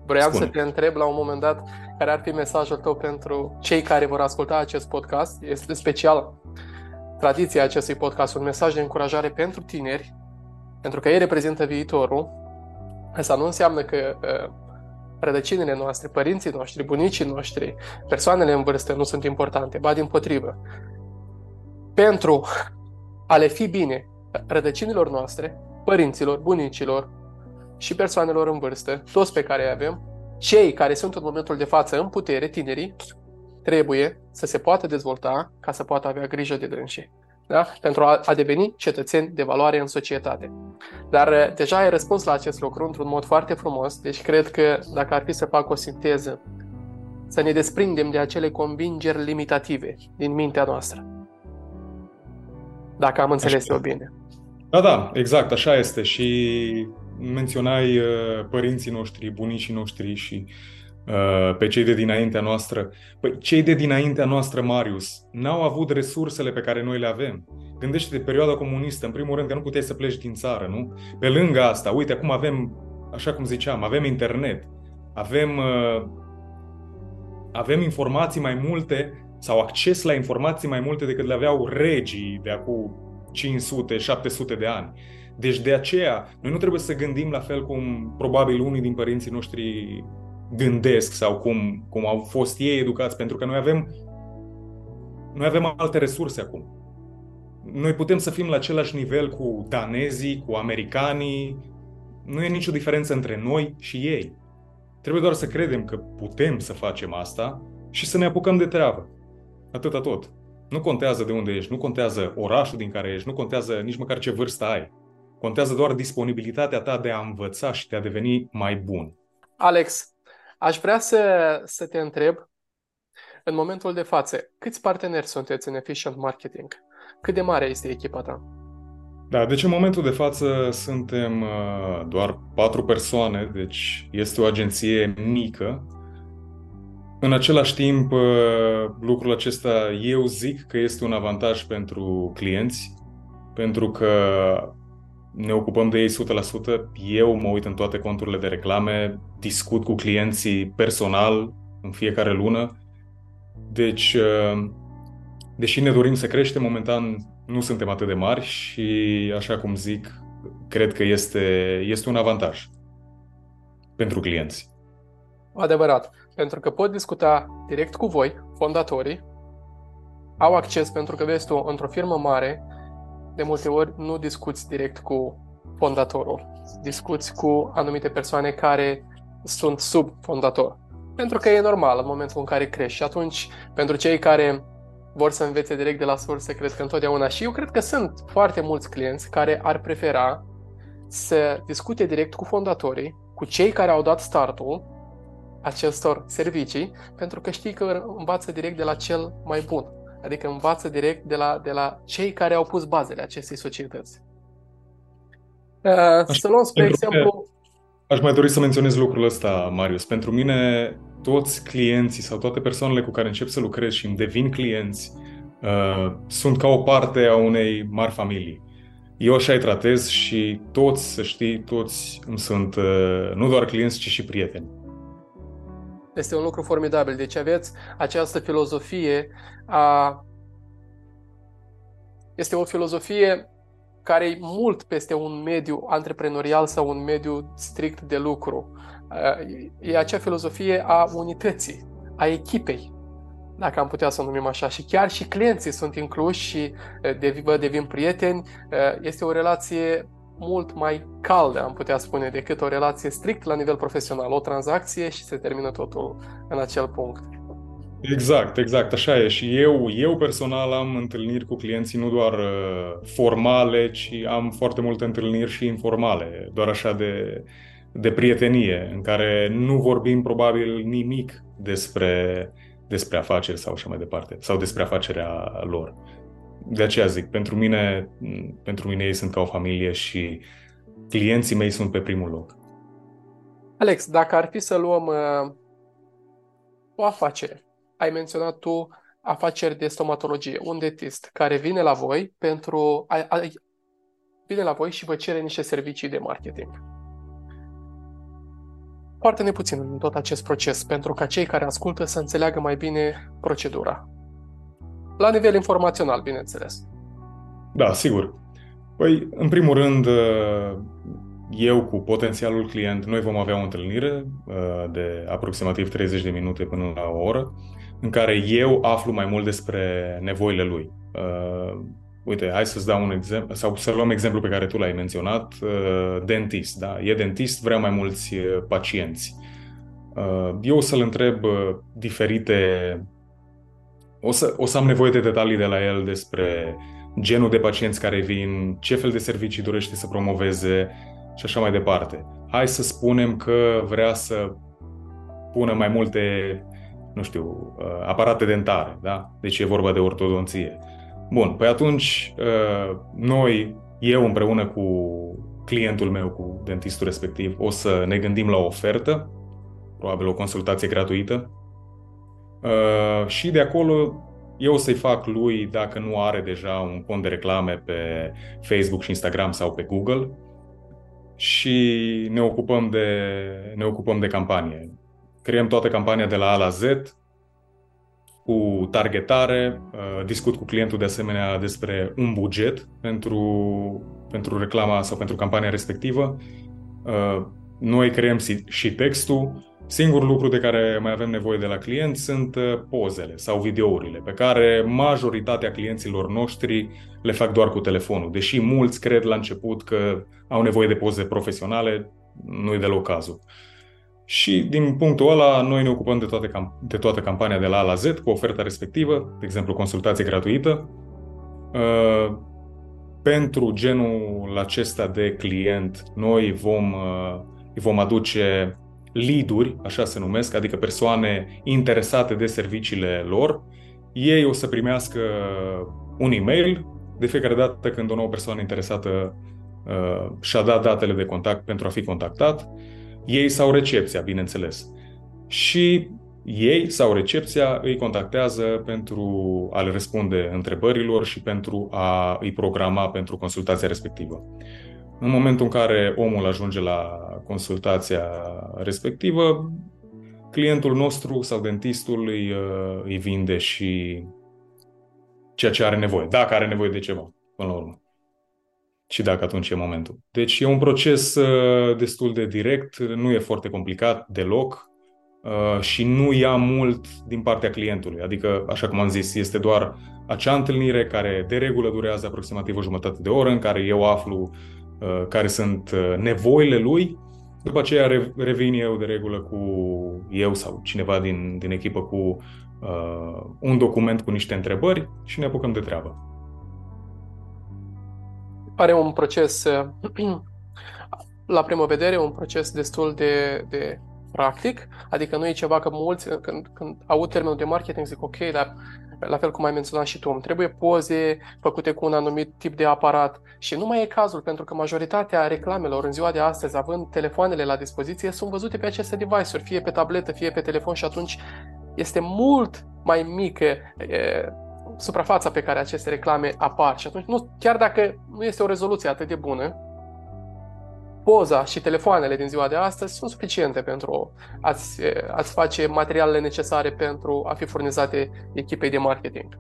vreau să te întreb la un moment dat care ar fi mesajul tău pentru cei care vor asculta acest podcast. Este special tradiția acestui podcast, un mesaj de încurajare pentru tineri, pentru că ei reprezintă viitorul. Asta nu înseamnă că uh, rădăcinile noastre, părinții noștri, bunicii noștri, persoanele în vârstă nu sunt importante, ba din potrivă. Pentru a le fi bine rădăcinilor noastre, părinților, bunicilor, și persoanelor în vârstă, toți pe care îi avem, cei care sunt în momentul de față în putere, tinerii, trebuie să se poată dezvolta ca să poată avea grijă de dânsii. Da? Pentru a, a deveni cetățeni de valoare în societate. Dar uh, deja ai răspuns la acest lucru într-un mod foarte frumos, deci cred că dacă ar fi să fac o sinteză, să ne desprindem de acele convingeri limitative din mintea noastră. Dacă am înțeles eu bine. Da, da, exact, așa este și menționai uh, părinții noștri, bunicii noștri și uh, pe cei de dinaintea noastră. Păi cei de dinaintea noastră, Marius, n-au avut resursele pe care noi le avem. Gândește-te perioada comunistă, în primul rând că nu puteai să pleci din țară, nu? Pe lângă asta, uite, acum avem, așa cum ziceam, avem internet, avem, uh, avem informații mai multe sau acces la informații mai multe decât le aveau regii de acum 500-700 de ani. Deci de aceea, noi nu trebuie să gândim la fel cum probabil unii din părinții noștri gândesc sau cum, cum au fost ei educați, pentru că noi avem, noi avem alte resurse acum. noi putem să fim la același nivel cu danezii, cu americanii, nu e nicio diferență între noi și ei. Trebuie doar să credem că putem să facem asta și să ne apucăm de treabă. Atâta tot. Nu contează de unde ești, nu contează orașul din care ești, nu contează nici măcar ce vârstă ai. Contează doar disponibilitatea ta de a învăța și de a deveni mai bun. Alex, aș vrea să, să te întreb, în momentul de față, câți parteneri sunteți în Efficient Marketing? Cât de mare este echipa ta? Da, deci în momentul de față suntem uh, doar patru persoane, deci este o agenție mică. În același timp, uh, lucrul acesta eu zic că este un avantaj pentru clienți, pentru că ne ocupăm de ei 100%. Eu mă uit în toate conturile de reclame, discut cu clienții personal în fiecare lună. Deci, uh, deși ne dorim să creștem, momentan nu suntem atât de mari și, așa cum zic, cred că este, este un avantaj pentru clienți. Adevărat, pentru că pot discuta direct cu voi, fondatorii, au acces pentru că vezi tu, într-o firmă mare, de multe ori nu discuți direct cu fondatorul, discuți cu anumite persoane care sunt sub fondator. Pentru că e normal în momentul în care crești și atunci, pentru cei care vor să învețe direct de la sursă, cred că întotdeauna. Și eu cred că sunt foarte mulți clienți care ar prefera să discute direct cu fondatorii, cu cei care au dat startul acestor servicii, pentru că știi că învață direct de la cel mai bun. Adică învață direct de la, de la cei care au pus bazele acestei societăți. Uh, să luăm, spre exemplu... Aș mai dori să menționez lucrul ăsta, Marius. Pentru mine, toți clienții sau toate persoanele cu care încep să lucrez și îmi devin clienți uh, sunt ca o parte a unei mari familii. Eu așa îi tratez și toți, să știi, toți îmi sunt uh, nu doar clienți, ci și prieteni. Este un lucru formidabil. Deci aveți această filozofie a... Este o filozofie care e mult peste un mediu antreprenorial sau un mediu strict de lucru. E acea filozofie a unității, a echipei, dacă am putea să o numim așa. Și chiar și clienții sunt incluși și vă devin prieteni. Este o relație mult mai caldă, am putea spune, decât o relație strict la nivel profesional. O tranzacție și se termină totul în acel punct. Exact, exact, așa e. Și eu, eu personal am întâlniri cu clienții nu doar uh, formale, ci am foarte multe întâlniri și informale, doar așa de, de prietenie, în care nu vorbim probabil nimic despre, despre afaceri sau așa mai departe, sau despre afacerea lor. De aceea zic, pentru mine, pentru mine ei sunt ca o familie și clienții mei sunt pe primul loc. Alex, dacă ar fi să luăm uh, o afacere ai menționat tu afaceri de stomatologie, un dentist care vine la voi pentru a, a, vine la voi și vă cere niște servicii de marketing. Foarte ne puțin în tot acest proces pentru ca cei care ascultă să înțeleagă mai bine procedura. La nivel informațional, bineînțeles. Da, sigur. Păi, în primul rând, eu cu potențialul client, noi vom avea o întâlnire de aproximativ 30 de minute până la o oră în care eu aflu mai mult despre nevoile lui. Uh, uite, hai să-ți dau un exemplu, sau să luăm exemplu pe care tu l-ai menționat, uh, dentist, da? E dentist, vrea mai mulți uh, pacienți. Uh, eu o să-l întreb uh, diferite, o să, o să am nevoie de detalii de la el despre genul de pacienți care vin, ce fel de servicii dorește să promoveze și așa mai departe. Hai să spunem că vrea să pună mai multe nu știu, uh, aparate dentare, da? Deci e vorba de ortodonție. Bun, păi atunci uh, noi, eu împreună cu clientul meu, cu dentistul respectiv, o să ne gândim la o ofertă, probabil o consultație gratuită, uh, și de acolo eu o să-i fac lui, dacă nu are deja un cont de reclame pe Facebook și Instagram sau pe Google, și ne ocupăm de, ne ocupăm de campanie creăm toată campania de la A la Z, cu targetare, uh, discut cu clientul de asemenea despre un buget pentru, pentru reclama sau pentru campania respectivă. Uh, noi creăm și textul, Singurul lucru de care mai avem nevoie de la client sunt uh, pozele sau videourile, pe care majoritatea clienților noștri le fac doar cu telefonul. Deși mulți cred la început că au nevoie de poze profesionale, nu e deloc cazul. Și din punctul ăla, noi ne ocupăm de, toate, de toată campania de la A la Z cu oferta respectivă, de exemplu consultație gratuită. Uh, pentru genul acesta de client, noi vom, uh, îi vom aduce lead-uri, așa se numesc, adică persoane interesate de serviciile lor. Ei o să primească un e-mail de fiecare dată când o nouă persoană interesată uh, și-a dat datele de contact pentru a fi contactat. Ei sau recepția, bineînțeles. Și ei sau recepția îi contactează pentru a le răspunde întrebărilor și pentru a îi programa pentru consultația respectivă. În momentul în care omul ajunge la consultația respectivă, clientul nostru sau dentistul îi, uh, îi vinde și ceea ce are nevoie, dacă are nevoie de ceva, până la urmă. Și dacă atunci e momentul. Deci e un proces uh, destul de direct, nu e foarte complicat deloc uh, și nu ia mult din partea clientului. Adică, așa cum am zis, este doar acea întâlnire care de regulă durează aproximativ o jumătate de oră, în care eu aflu Uh, care sunt uh, nevoile lui. După aceea revin eu de regulă cu eu sau cineva din, din echipă cu uh, un document cu niște întrebări și ne apucăm de treabă. Pare un proces, uh, la primă vedere, un proces destul de, de practic, adică nu e ceva că mulți, când, când aud termenul de marketing, zic ok, dar la fel cum ai menționat și tu, îmi trebuie poze făcute cu un anumit tip de aparat. Și nu mai e cazul pentru că majoritatea reclamelor în ziua de astăzi, având telefoanele la dispoziție, sunt văzute pe aceste device-uri, fie pe tabletă, fie pe telefon și atunci este mult mai mică e, suprafața pe care aceste reclame apar. Și atunci nu, chiar dacă nu este o rezoluție atât de bună, poza și telefoanele din ziua de astăzi sunt suficiente pentru a-ți, a-ți face materialele necesare pentru a fi furnizate echipei de marketing.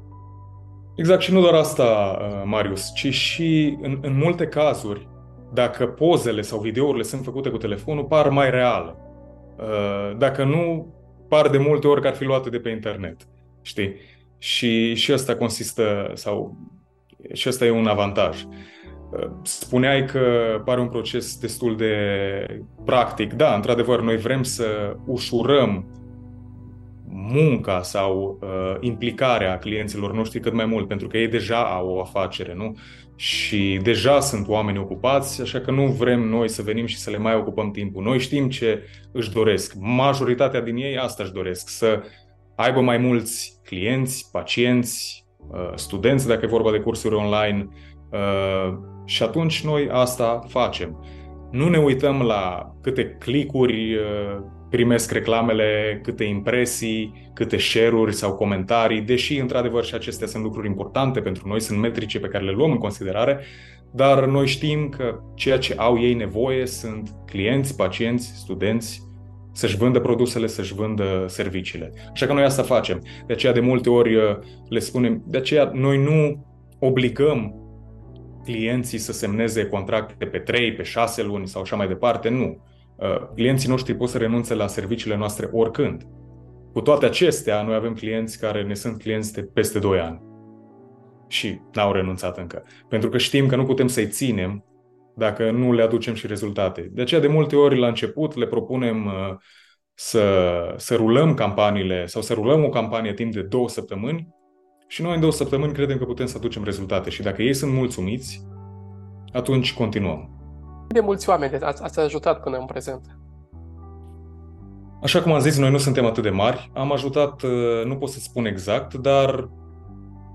Exact, și nu doar asta, uh, Marius, ci și în, în multe cazuri, dacă pozele sau videourile sunt făcute cu telefonul, par mai reale. Uh, dacă nu, par de multe ori că ar fi luate de pe internet. Știi? Și, și asta consistă, sau și asta e un avantaj. Spuneai că pare un proces destul de practic. Da, într-adevăr, noi vrem să ușurăm munca sau uh, implicarea clienților noștri cât mai mult, pentru că ei deja au o afacere, nu? Și deja sunt oameni ocupați, așa că nu vrem noi să venim și să le mai ocupăm timpul. Noi știm ce își doresc. Majoritatea din ei asta își doresc, să aibă mai mulți clienți, pacienți, uh, studenți, dacă e vorba de cursuri online, uh, și atunci noi asta facem. Nu ne uităm la câte clicuri uh, primesc reclamele, câte impresii, câte share-uri sau comentarii, deși într-adevăr și acestea sunt lucruri importante pentru noi, sunt metrice pe care le luăm în considerare, dar noi știm că ceea ce au ei nevoie sunt clienți, pacienți, studenți, să-și vândă produsele, să-și vândă serviciile. Așa că noi asta facem. De aceea de multe ori uh, le spunem, de aceea noi nu obligăm clienții să semneze contracte pe 3, pe 6 luni sau așa mai departe, nu. Uh, clienții noștri pot să renunțe la serviciile noastre oricând. Cu toate acestea, noi avem clienți care ne sunt clienți de peste 2 ani și n-au renunțat încă. Pentru că știm că nu putem să-i ținem dacă nu le aducem și rezultate. De aceea, de multe ori, la început, le propunem uh, să, să rulăm campaniile sau să rulăm o campanie timp de două săptămâni și noi în două săptămâni credem că putem să aducem rezultate și dacă ei sunt mulțumiți, atunci continuăm. De mulți oameni ați, ați ajutat până în prezent? Așa cum am zis, noi nu suntem atât de mari. Am ajutat, uh, nu pot să spun exact, dar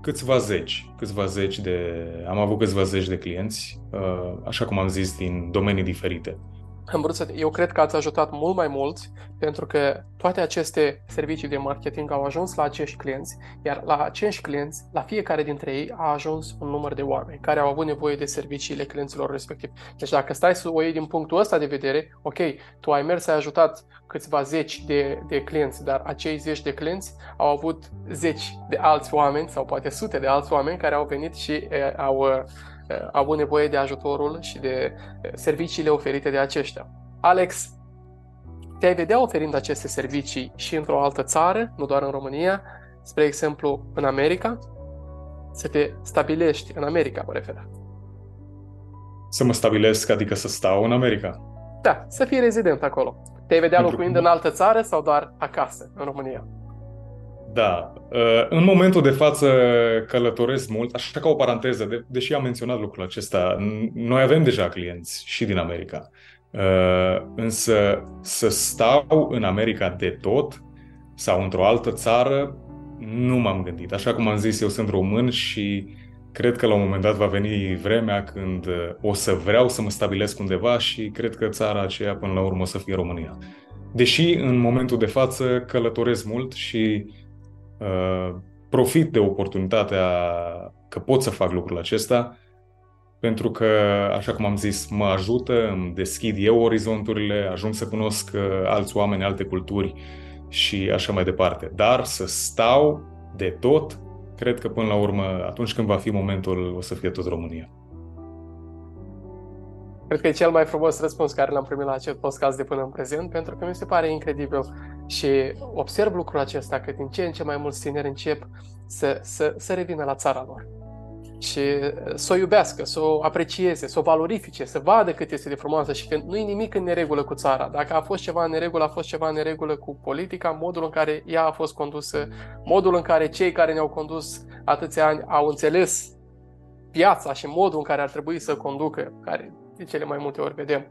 câțiva zeci, câțiva zeci de, am avut câțiva zeci de clienți, uh, așa cum am zis, din domenii diferite am vrut să... Eu cred că ați ajutat mult mai mulți pentru că toate aceste servicii de marketing au ajuns la acești clienți, iar la acești clienți, la fiecare dintre ei a ajuns un număr de oameni care au avut nevoie de serviciile clienților respectiv. Deci dacă stai să o iei din punctul ăsta de vedere, ok, tu ai mers, ai ajutat câțiva zeci de, de clienți, dar acei zeci de clienți au avut zeci de alți oameni sau poate sute de alți oameni care au venit și e, au au avut nevoie de ajutorul și de serviciile oferite de aceștia. Alex, te-ai vedea oferind aceste servicii și într-o altă țară, nu doar în România, spre exemplu în America? Să te stabilești în America, mă refer. Să mă stabilesc, adică să stau în America. Da, să fii rezident acolo. Te-ai vedea Pentru locuind că... în altă țară sau doar acasă, în România? Da. Uh, în momentul de față călătoresc mult, așa ca o paranteză, de, deși am menționat lucrul acesta, noi avem deja clienți și din America. Uh, însă să stau în America de tot sau într-o altă țară, nu m-am gândit. Așa cum am zis, eu sunt român și cred că la un moment dat va veni vremea când uh, o să vreau să mă stabilesc undeva și cred că țara aceea până la urmă o să fie România. Deși în momentul de față călătoresc mult și uh, profit de oportunitatea că pot să fac lucrul acesta, pentru că, așa cum am zis, mă ajută, îmi deschid eu orizonturile, ajung să cunosc uh, alți oameni, alte culturi și așa mai departe. Dar să stau de tot, cred că până la urmă, atunci când va fi momentul, o să fie tot România. Cred că e cel mai frumos răspuns care l-am primit la acest podcast de până în prezent, pentru că mi se pare incredibil și observ lucrul acesta, că din ce în ce mai mulți tineri încep să, să, să revină la țara lor și să o iubească, să o aprecieze, să o valorifice, să vadă cât este de frumoasă și că nu e nimic în neregulă cu țara. Dacă a fost ceva în neregulă, a fost ceva în neregulă cu politica, modul în care ea a fost condusă, modul în care cei care ne-au condus atâția ani au înțeles viața și modul în care ar trebui să conducă, care de cele mai multe ori vedem,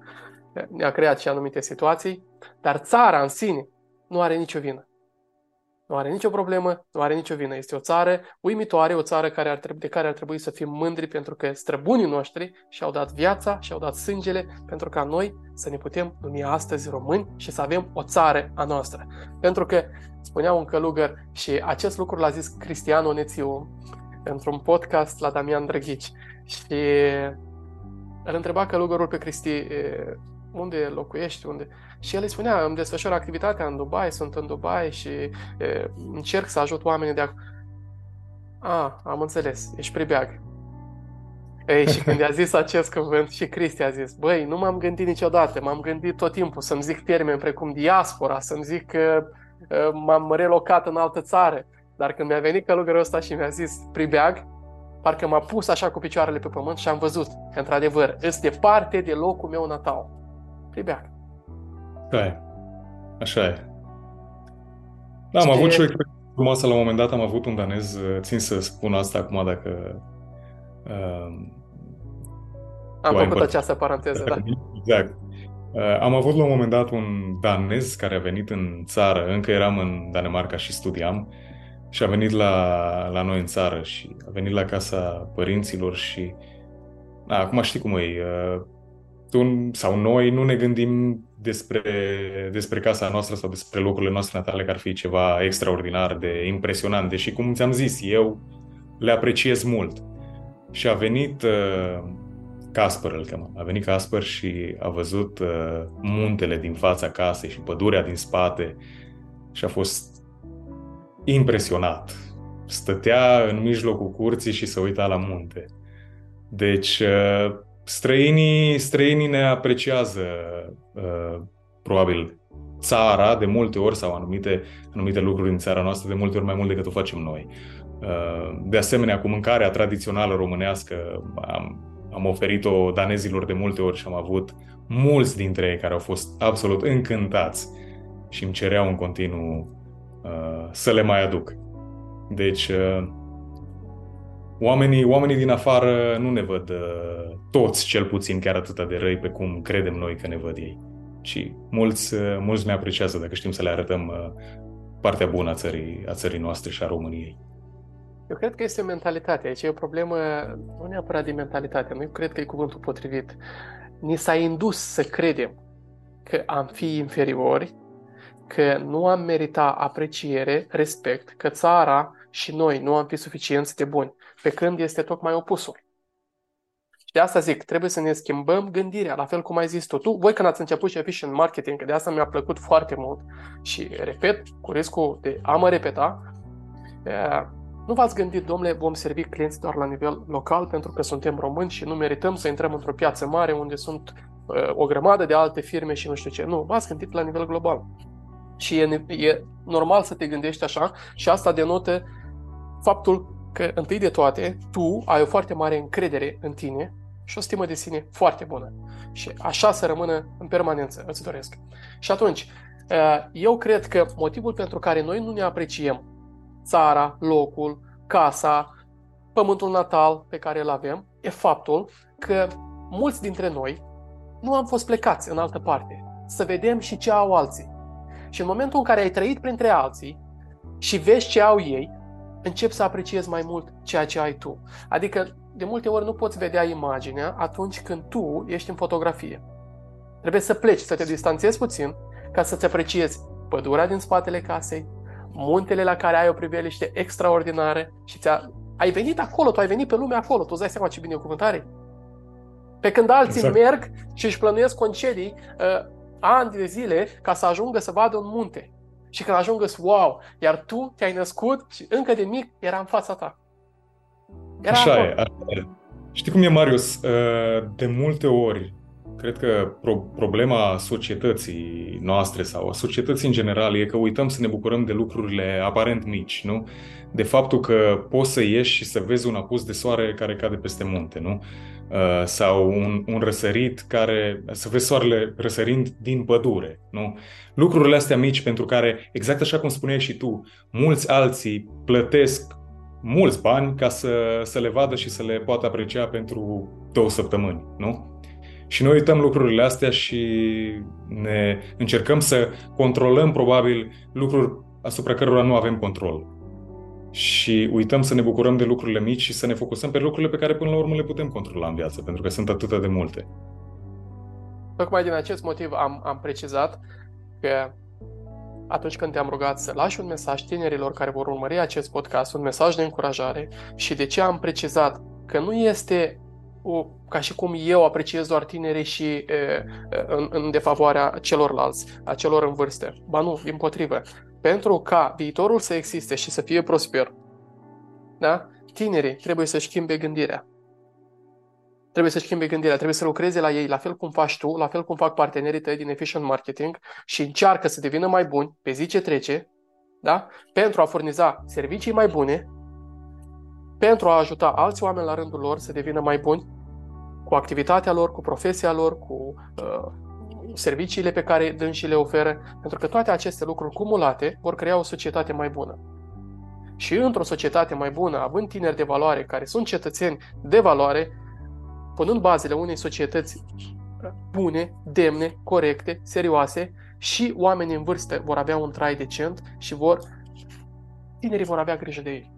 ne-a creat și anumite situații, dar țara în sine nu are nicio vină. Nu are nicio problemă, nu are nicio vină. Este o țară uimitoare, o țară care ar trebui, de care ar trebui să fim mândri pentru că străbunii noștri și-au dat viața, și-au dat sângele pentru ca noi să ne putem numi astăzi români și să avem o țară a noastră. Pentru că, spunea un călugăr, și acest lucru l-a zis Cristian Onețiu într-un podcast la Damian Drăghici și îl întreba călugărul pe Cristi unde locuiești, unde... Și el îi spunea, îmi desfășor activitatea în Dubai, sunt în Dubai și e, încerc să ajut oamenii de acolo. A, am înțeles, ești pribeag. Ei, și când i-a zis acest cuvânt, și Cristi a zis, băi, nu m-am gândit niciodată, m-am gândit tot timpul să-mi zic termeni precum diaspora, să-mi zic că m-am relocat în altă țară. Dar când mi-a venit călugărul ăsta și mi-a zis pribeag, parcă m-a pus așa cu picioarele pe pământ și am văzut că, într-adevăr, este departe de locul meu natal. Pribeag. Da, e. Așa e. Da, am Știi... avut și o experiență frumoasă la un moment dat, am avut un danez, țin să spun asta acum dacă... Uh, am făcut împăr- această paranteză, da. Exact. Uh, am avut la un moment dat un danez care a venit în țară, încă eram în Danemarca și studiam, și a venit la, la noi în țară și a venit la casa părinților și... Da, acum știi cum e, uh, tu sau noi nu ne gândim despre, despre casa noastră sau despre locurile noastre natale că ar fi ceva extraordinar de impresionant, deși, cum ți-am zis, eu le apreciez mult. Și a venit uh, Casper, îl chemă. A venit Casper și a văzut uh, muntele din fața casei și pădurea din spate și a fost impresionat. Stătea în mijlocul curții și se uita la munte. Deci, uh, străinii, străinii ne apreciază uh, probabil țara de multe ori sau anumite, anumite lucruri în țara noastră de multe ori mai mult decât o facem noi. Uh, de asemenea, cu mâncarea tradițională românească am, am oferit-o danezilor de multe ori și am avut mulți dintre ei care au fost absolut încântați și îmi cereau în continuu uh, să le mai aduc. Deci, uh, oamenii, oamenii din afară nu ne văd uh, toți, cel puțin, chiar atât de răi pe cum credem noi că ne văd ei. Și mulți, uh, mulți ne apreciază dacă știm să le arătăm uh, partea bună a țării, a țării noastre și a României. Eu cred că este mentalitatea. Aici e o problemă nu neapărat de mentalitate. Nu cred că e cuvântul potrivit. Ni s-a indus să credem că am fi inferiori, că nu am merita apreciere, respect, că țara și noi nu am fi suficienți de buni pe când este tocmai opusul. Și de asta zic, trebuie să ne schimbăm gândirea, la fel cum ai zis tu. tu voi când ați început și în marketing, că de asta mi-a plăcut foarte mult și repet, cu riscul de a mă repeta, nu v-ați gândit, domnule, vom servi clienți doar la nivel local pentru că suntem români și nu merităm să intrăm într-o piață mare unde sunt uh, o grămadă de alte firme și nu știu ce. Nu, v-ați gândit la nivel global. Și e, e normal să te gândești așa și asta denotă faptul că, întâi de toate, tu ai o foarte mare încredere în tine și o stimă de sine foarte bună. Și așa să rămână în permanență, îți doresc. Și atunci, uh, eu cred că motivul pentru care noi nu ne apreciem țara, locul, casa, pământul natal pe care îl avem, e faptul că mulți dintre noi nu am fost plecați în altă parte, să vedem și ce au alții. Și în momentul în care ai trăit printre alții și vezi ce au ei, începi să apreciezi mai mult ceea ce ai tu. Adică, de multe ori nu poți vedea imaginea atunci când tu ești în fotografie. Trebuie să pleci, să te distanțezi puțin ca să-ți apreciezi pădurea din spatele casei, muntele la care ai o priveliște extraordinară și ți-a, ai venit acolo, tu ai venit pe lume acolo, tu îți dai seama ce binecuvântare Pe când alții exact. merg și își plănuiesc concedii uh, ani de zile ca să ajungă să vadă un munte. Și când ajungă, wow, iar tu te-ai născut și încă de mic era în fața ta. Era așa acolo. e, așa e. Știi cum e, Marius? Uh, de multe ori Cred că pro- problema societății noastre sau a societății în general e că uităm să ne bucurăm de lucrurile aparent mici, nu? De faptul că poți să ieși și să vezi un apus de soare care cade peste munte, nu? Uh, sau un, un răsărit care, să vezi soarele răsărind din pădure, nu? Lucrurile astea mici pentru care, exact așa cum spuneai și tu, mulți alții plătesc mulți bani ca să, să le vadă și să le poată aprecia pentru două săptămâni, nu? Și noi uităm lucrurile astea și ne încercăm să controlăm probabil lucruri asupra cărora nu avem control. Și uităm să ne bucurăm de lucrurile mici și să ne focusăm pe lucrurile pe care până la urmă le putem controla în viață, pentru că sunt atât de multe. Tocmai din acest motiv am, am precizat că atunci când te-am rugat să lași un mesaj tinerilor care vor urmări acest podcast, un mesaj de încurajare și de ce am precizat că nu este o, ca și cum eu apreciez doar tineri și e, în, în defavoarea celorlalți, a celor în vârstă. Ba nu, din potrivă. Pentru ca viitorul să existe și să fie prosper, da? tinerii trebuie să schimbe gândirea. Trebuie să schimbe gândirea, trebuie să lucreze la ei, la fel cum faci tu, la fel cum fac partenerii tăi din Efficient Marketing și încearcă să devină mai buni pe zi ce trece, da? pentru a furniza servicii mai bune, pentru a ajuta alți oameni la rândul lor să devină mai buni cu activitatea lor, cu profesia lor, cu uh, serviciile pe care dânsii le oferă, pentru că toate aceste lucruri cumulate vor crea o societate mai bună. Și într-o societate mai bună, având tineri de valoare care sunt cetățeni de valoare, punând bazele unei societăți bune, demne, corecte, serioase și oamenii în vârstă vor avea un trai decent și vor tinerii vor avea grijă de ei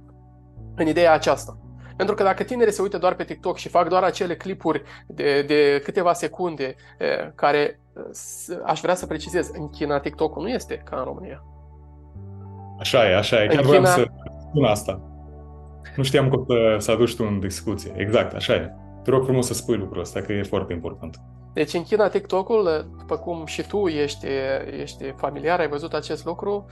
în ideea aceasta. Pentru că dacă tinerii se uită doar pe TikTok și fac doar acele clipuri de, de câteva secunde care, aș vrea să precizez, în China TikTok-ul nu este ca în România. Așa e, așa e. Chiar vreau să spun asta. Nu știam cum să, să aduci tu în discuție. Exact, așa e. Te rog frumos să spui lucrul ăsta, că e foarte important. Deci în China TikTok-ul, după cum și tu ești, ești familiar, ai văzut acest lucru,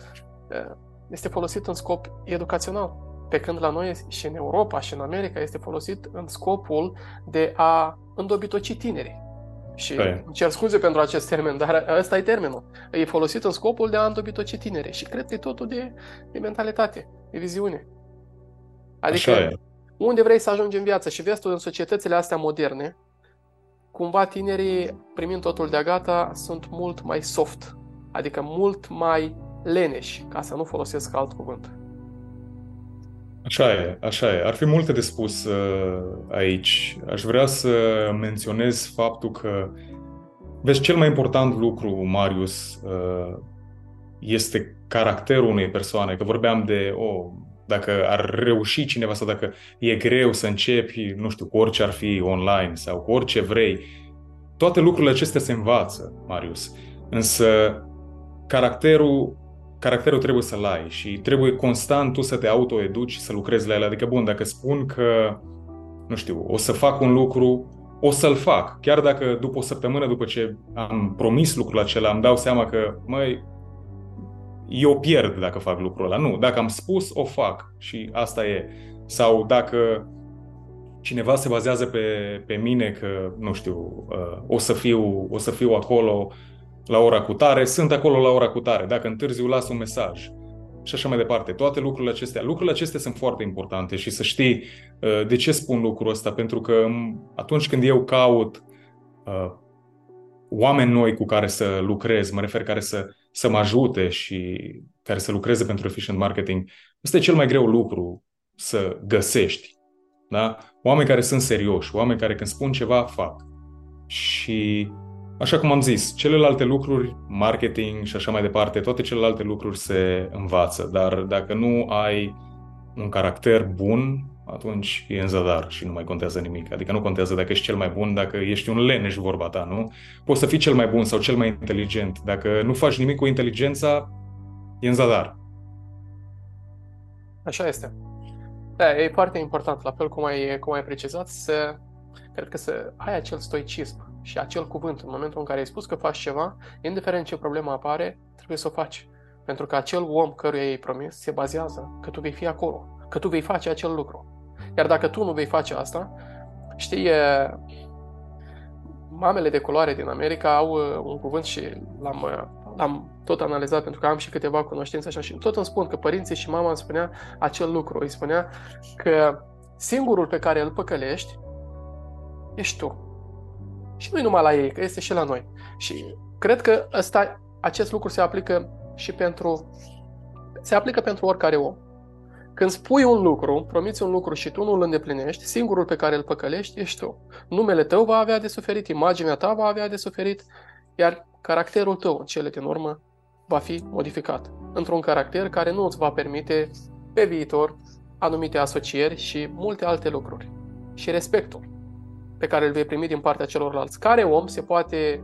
este folosit în scop educațional. Pe când la noi și în Europa și în America este folosit în scopul de a îndobitoci tinerii. Și Hai. cer scuze pentru acest termen, dar ăsta e termenul. E folosit în scopul de a îndobitoci tinerii. Și cred că e totul de, de mentalitate, de viziune. Adică unde vrei să ajungi în viață și vezi tu în societățile astea moderne, cumva tinerii, primind totul de gata, sunt mult mai soft. Adică mult mai leneși, ca să nu folosesc alt cuvânt. Așa e, așa e. Ar fi multe de spus uh, aici. Aș vrea să menționez faptul că, vezi, cel mai important lucru, Marius, uh, este caracterul unei persoane. Că vorbeam de, oh, dacă ar reuși cineva sau dacă e greu să începi, nu știu, cu orice ar fi online sau cu orice vrei, toate lucrurile acestea se învață, Marius. Însă caracterul caracterul trebuie să-l ai și trebuie constant tu să te autoeduci și să lucrezi la el. Adică, bun, dacă spun că, nu știu, o să fac un lucru, o să-l fac. Chiar dacă după o săptămână după ce am promis lucrul acela, îmi dau seama că, măi, eu pierd dacă fac lucrul ăla. Nu, dacă am spus, o fac și asta e. Sau dacă cineva se bazează pe, pe mine că, nu știu, uh, o să, fiu, o să fiu acolo la ora cu tare, sunt acolo la ora cu tare. Dacă întârziu, las un mesaj. Și așa mai departe. Toate lucrurile acestea. Lucrurile acestea sunt foarte importante și să știi uh, de ce spun lucrul ăsta. Pentru că atunci când eu caut uh, oameni noi cu care să lucrez, mă refer care să, să mă ajute și care să lucreze pentru efficient marketing, ăsta e cel mai greu lucru să găsești. Da? Oameni care sunt serioși, oameni care când spun ceva, fac. Și așa cum am zis, celelalte lucruri, marketing și așa mai departe, toate celelalte lucruri se învață, dar dacă nu ai un caracter bun, atunci e în zadar și nu mai contează nimic. Adică nu contează dacă ești cel mai bun, dacă ești un leneș vorba ta, nu? Poți să fii cel mai bun sau cel mai inteligent. Dacă nu faci nimic cu inteligența, e în zadar. Așa este. Da, e foarte important, la fel cum ai, cum ai precizat, să, cred că să ai acel stoicism și acel cuvânt în momentul în care ai spus că faci ceva, indiferent ce problemă apare, trebuie să o faci. Pentru că acel om căruia ai promis se bazează că tu vei fi acolo, că tu vei face acel lucru. Iar dacă tu nu vei face asta, știi, mamele de culoare din America au uh, un cuvânt și l-am, uh, l-am tot analizat pentru că am și câteva cunoștințe așa și tot îmi spun că părinții și mama îmi spunea acel lucru. Îi spunea că singurul pe care îl păcălești ești tu. Și nu e numai la ei, că este și la noi. Și cred că ăsta, acest lucru se aplică și pentru se aplică pentru oricare om. Când spui un lucru, promiți un lucru și tu nu îl îndeplinești, singurul pe care îl păcălești ești tu. Numele tău va avea de suferit, imaginea ta va avea de suferit, iar caracterul tău, în cele din urmă, va fi modificat într-un caracter care nu îți va permite pe viitor anumite asocieri și multe alte lucruri. Și respectul pe care îl vei primi din partea celorlalți. Care om se poate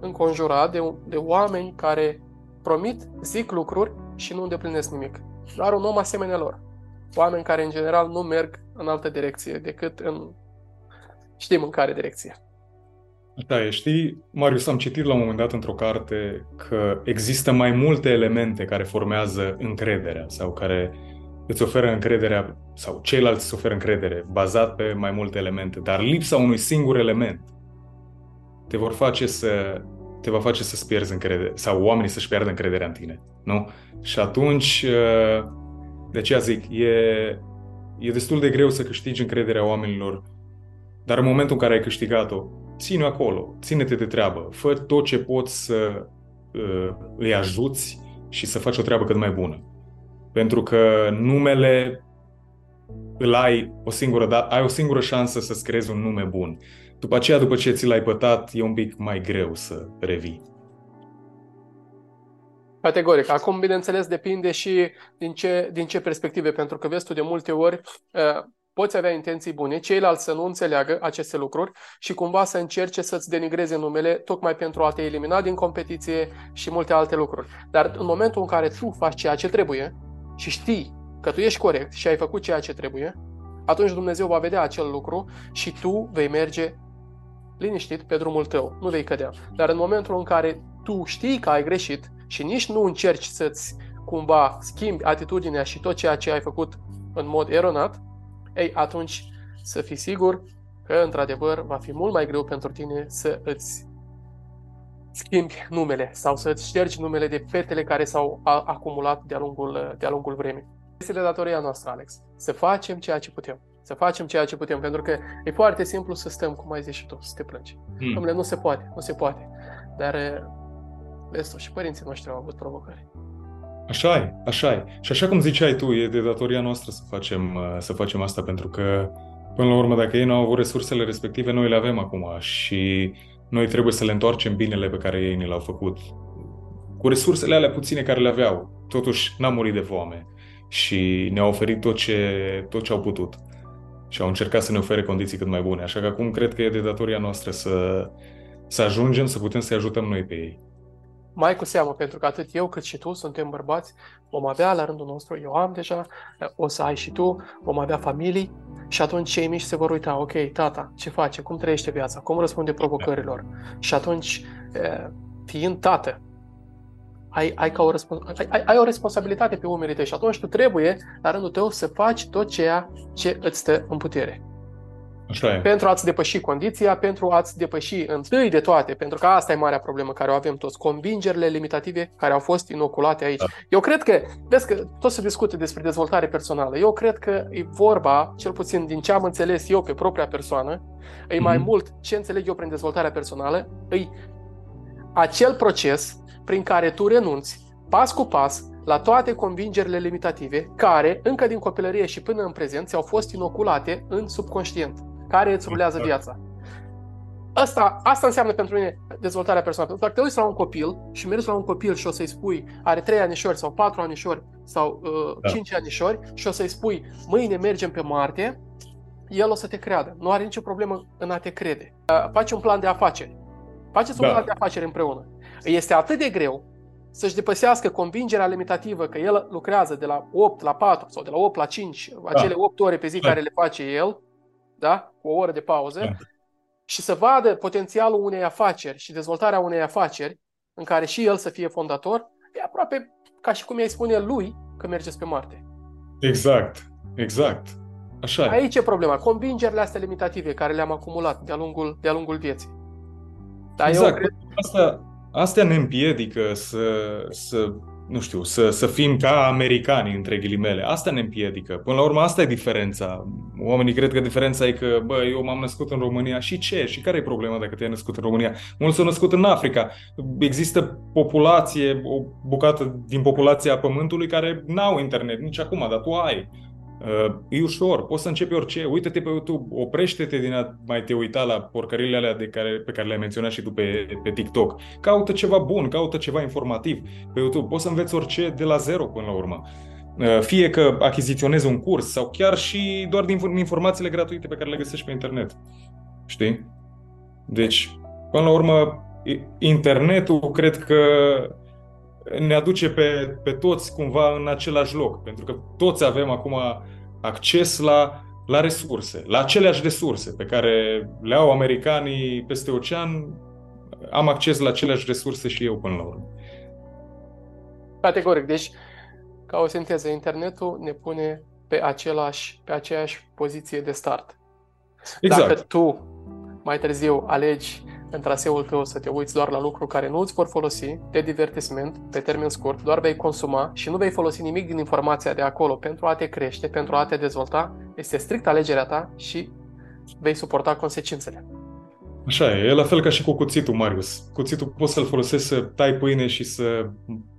înconjura de, de oameni care promit, zic lucruri și nu îndeplinesc nimic? Doar un om asemenea lor. Oameni care, în general, nu merg în altă direcție decât în... Știm în care direcție. Da, e, știi, Marius, am citit la un moment dat într-o carte că există mai multe elemente care formează încrederea sau care îți oferă încrederea sau ceilalți îți oferă încredere bazat pe mai multe elemente, dar lipsa unui singur element te vor face să te va face să-ți pierzi încredere sau oamenii să-și pierdă încrederea în tine, nu? Și atunci, uh, de aceea zic, e, e destul de greu să câștigi încrederea oamenilor, dar în momentul în care ai câștigat-o, ține acolo, ține-te de treabă, fă tot ce poți să uh, îi ajuți și să faci o treabă cât mai bună. Pentru că numele îl ai o singură dată, ai o singură șansă să-ți creezi un nume bun. După aceea, după ce ți l-ai pătat, e un pic mai greu să revii. Categoric. Acum, bineînțeles, depinde și din ce, din ce perspective, pentru că vezi tu de multe ori uh, poți avea intenții bune, ceilalți să nu înțeleagă aceste lucruri și cumva să încerce să-ți denigreze numele tocmai pentru a te elimina din competiție și multe alte lucruri. Dar în momentul în care tu faci ceea ce trebuie și știi că tu ești corect și ai făcut ceea ce trebuie, atunci Dumnezeu va vedea acel lucru și tu vei merge liniștit pe drumul tău, nu vei cădea. Dar în momentul în care tu știi că ai greșit și nici nu încerci să-ți cumva schimbi atitudinea și tot ceea ce ai făcut în mod eronat, ei, atunci să fii sigur că, într-adevăr, va fi mult mai greu pentru tine să îți schimbi numele sau să îți ștergi numele de fetele care s-au acumulat de-a lungul, de-a lungul vremii. Este de datoria noastră, Alex, să facem ceea ce putem. Să facem ceea ce putem, pentru că e foarte simplu să stăm, cum ai zis și tu, să te plângi. Hmm. Dom'le, nu se poate, nu se poate. Dar, vezi tu, și părinții noștri au avut provocări. Așa e, așa e. Și așa cum ziceai tu, e de datoria noastră să facem, uh, să facem asta, pentru că, până la urmă, dacă ei nu au avut resursele respective, noi le avem acum și noi trebuie să le întoarcem binele pe care ei ni l-au făcut. Cu resursele alea puține care le aveau, totuși n-am murit de foame și ne-au oferit tot ce, tot ce au putut și au încercat să ne ofere condiții cât mai bune. Așa că acum cred că e de datoria noastră să, să ajungem să putem să-i ajutăm noi pe ei. Mai cu seamă, pentru că atât eu cât și tu suntem bărbați, vom avea la rândul nostru, eu am deja, o să ai și tu, vom avea familii și atunci cei mici se vor uita, ok, tata, ce face, cum trăiește viața, cum răspunde provocărilor. Și atunci, fiind tată, ai, ai, ca o, respons- ai, ai o responsabilitate pe umerii tăi și atunci tu trebuie, la rândul tău, să faci tot ceea ce îți stă în putere. Așa e. pentru a-ți depăși condiția, pentru a-ți depăși întâi de toate, pentru că asta e marea problemă care o avem toți, convingerile limitative care au fost inoculate aici. Da. Eu cred că, vezi că tot se discute despre dezvoltare personală, eu cred că e vorba, cel puțin din ce am înțeles eu pe propria persoană, e mai Mhm. mult ce înțeleg eu prin dezvoltarea personală, e acel proces prin care tu renunți pas cu pas la toate convingerile limitative care, încă din copilărie și până în prezent, ți-au fost inoculate în subconștient, care îți rulează Exact. viața. Asta, asta înseamnă pentru mine dezvoltarea personală. Pentru că dacă te uiți la un copil și mergi la un copil și o să-i spui are 3 anișori sau 4 anișori sau uh, Da. 5 anișori și o să-i spui mâine mergem pe Marte, el o să te creadă. Nu are nicio problemă în a te crede. Uh, faci un plan de afaceri. Faceți un Da. plan de afaceri împreună. Este atât de greu să-și depăsească convingerea limitativă că el lucrează de la 8 la 4 sau de la 8 la 5, acele 8 ore pe zi Da. care le face el, da? cu o oră de pauză, Da. și să vadă potențialul unei afaceri și dezvoltarea unei afaceri în care și el să fie fondator, e aproape ca și cum i-ai spune lui că mergeți pe Marte. Exact. Exact. Așa e. Aici e problema, convingerile astea limitative care le-am acumulat de-a lungul, de-a lungul vieții. Dar exact. eu cred, Asta, astea ne împiedică să, să nu știu, să, să fim ca americani, între ghilimele. Asta ne împiedică. Până la urmă, asta e diferența. Oamenii cred că diferența e că, bă, eu m-am născut în România și ce? Și care e problema dacă te-ai născut în România? Mulți s-au născut în Africa. Există populație, o bucată din populația Pământului care n-au internet nici acum, dar tu ai. Uh, e ușor, poți să începi orice. Uită-te pe YouTube, oprește-te din a mai te uita la porcările alea de care, pe care le-ai menționat și tu pe, pe TikTok. Caută ceva bun, caută ceva informativ pe YouTube. Poți să înveți orice de la zero până la urmă. Uh, Fie că achiziționezi un curs sau chiar și doar din informațiile gratuite pe care le găsești pe internet. Știi? Deci, până la urmă, internetul cred că ne aduce pe, pe toți cumva în același loc, pentru că toți avem acum acces la, la resurse, la aceleași resurse pe care le au americanii peste ocean, am acces la aceleași resurse și eu până la urmă. categoric, deci, ca o sinteză, internetul ne pune pe, același, pe aceeași poziție de start. Exact. Dacă tu mai târziu alegi în traseul tău să te uiți doar la lucruri care nu îți vor folosi de divertisment pe termen scurt, doar vei consuma și nu vei folosi nimic din informația de acolo pentru a te crește, pentru a te dezvolta, este strict alegerea ta și vei suporta consecințele. Așa e, e la fel ca și cu cuțitul, Marius. Cuțitul poți să-l folosești să tai pâine și să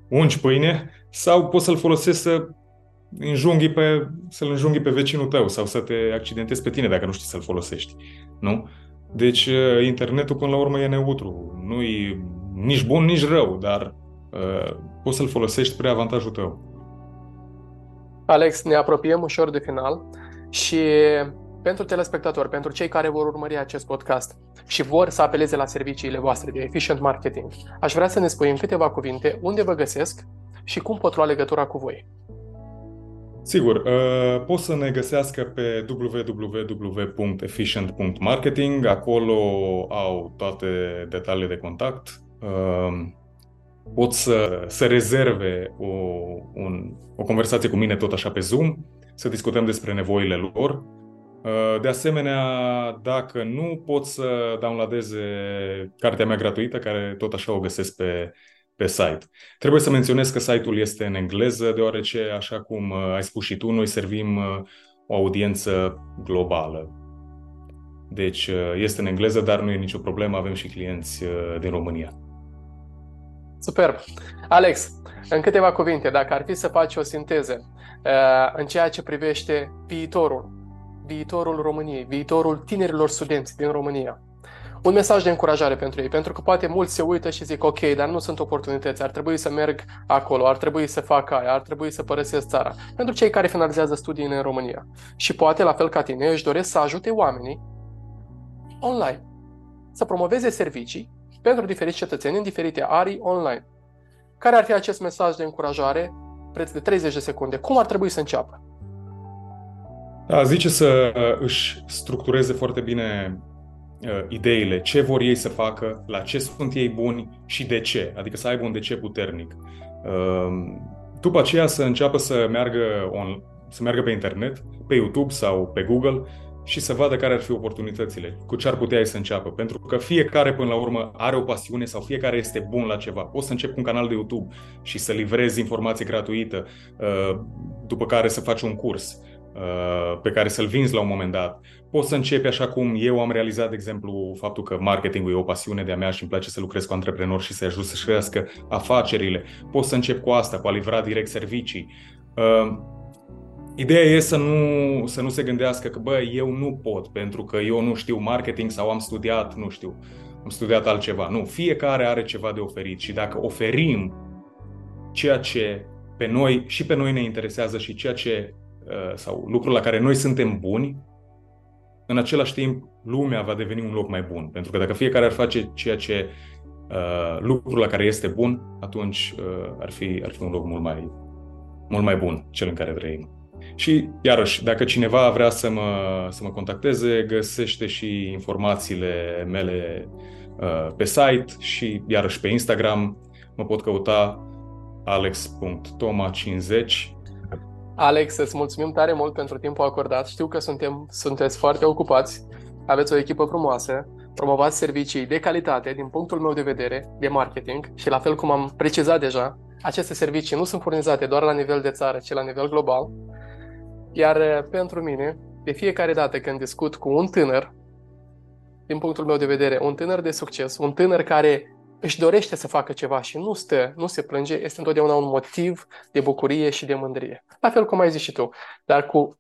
ungi pâine sau poți să-l folosești să înjunghi pe, să-l înjunghi pe vecinul tău sau să te accidentezi pe tine dacă nu știi să-l folosești. Nu? Deci internetul până la urmă e neutru. Nu e nici bun, nici rău, dar uh, poți să-l folosești spre avantajul tău. Alex, ne apropiem ușor de final și pentru telespectatori, pentru cei care vor urmări acest podcast și vor să apeleze la serviciile voastre de efficient marketing, aș vrea să ne spui în câteva cuvinte unde vă găsesc și cum pot lua legătura cu voi. Sigur, uh, pot să ne găsească pe www.efficient.marketing, acolo au toate detaliile de contact. Uh, pot să, să rezerve o, un, o conversație cu mine tot așa pe Zoom, să discutăm despre nevoile lor. Uh, de asemenea, dacă nu, pot să downloadeze cartea mea gratuită, care tot așa o găsesc pe, pe site. Trebuie să menționez că site-ul este în engleză, deoarece, așa cum ai spus și tu, noi servim o audiență globală. Deci este în engleză, dar nu e nicio problemă, avem și clienți din România. Superb! Alex, în câteva cuvinte, dacă ar fi să faci o sinteză în ceea ce privește viitorul, viitorul României, viitorul tinerilor studenți din România, un mesaj de încurajare pentru ei, pentru că poate mulți se uită și zic, ok, dar nu sunt oportunități, ar trebui să merg acolo, ar trebui să fac aia, ar trebui să părăsesc țara. Pentru cei care finalizează studiile în România. Și poate, la fel ca tine, își doresc să ajute oamenii online, să promoveze servicii pentru diferiți cetățeni în diferite arii online. Care ar fi acest mesaj de încurajare, preț de 30 de secunde? Cum ar trebui să înceapă? Da, zice să își structureze foarte bine ideile, ce vor ei să facă, la ce sunt ei buni și de ce, adică să aibă un de ce puternic. După aceea să înceapă să meargă, on, să meargă pe internet, pe YouTube sau pe Google și să vadă care ar fi oportunitățile, cu ce ar putea să înceapă. Pentru că fiecare, până la urmă, are o pasiune sau fiecare este bun la ceva. Poți să începi cu un canal de YouTube și să livrezi informație gratuită, uh, după care să faci un curs uh, pe care să-l vinzi la un moment dat. Poți să începi așa cum eu am realizat, de exemplu, faptul că marketingul e o pasiune de-a mea și îmi place să lucrez cu antreprenori și să ajut să-și crească afacerile. Poți să încep cu asta, cu a livra direct servicii. Uh, Ideea e să nu, să nu se gândească că, bă, eu nu pot pentru că eu nu știu marketing sau am studiat, nu știu, am studiat altceva. Nu, fiecare are ceva de oferit și dacă oferim ceea ce pe noi și pe noi ne interesează și ceea ce uh, sau lucrul la care noi suntem buni, în același timp lumea va deveni un loc mai bun. Pentru că dacă fiecare ar face ceea ce uh, lucrul la care este bun, atunci uh, ar, fi, ar fi un loc mult mai, mult mai bun, cel în care trăim. Și, iarăși, dacă cineva vrea să mă, să mă contacteze, găsește și informațiile mele uh, pe site și, iarăși, pe Instagram mă pot căuta alex.toma50 Alex, îți mulțumim tare mult pentru timpul acordat. Știu că suntem, sunteți foarte ocupați, aveți o echipă frumoasă, promovați servicii de calitate din punctul meu de vedere de marketing și la fel cum am precizat deja, aceste servicii nu sunt furnizate doar la nivel de țară, ci la nivel global. Iar uh, pentru mine, de fiecare dată când discut cu un tânăr, din punctul meu de vedere, un tânăr de succes, un tânăr care își dorește să facă ceva și nu stă, nu se plânge, este întotdeauna un motiv de bucurie și de mândrie. La fel cum ai zis și tu, dar cu,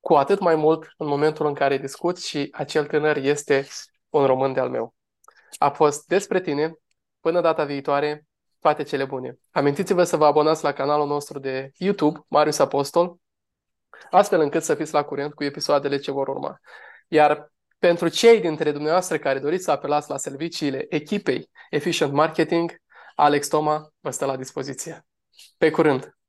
cu atât mai mult în momentul în care discut și acel tânăr este un român de-al meu. A fost despre tine. Până data viitoare, toate cele bune. Amintiți-vă să vă abonați la canalul nostru de YouTube, Marius Apostol, astfel încât să fiți la curent cu episoadele ce vor urma. Iar pentru cei dintre dumneavoastră care doriți să apelați la serviciile echipei Efficient Marketing, Alex Toma vă stă la dispoziție. Pe curând!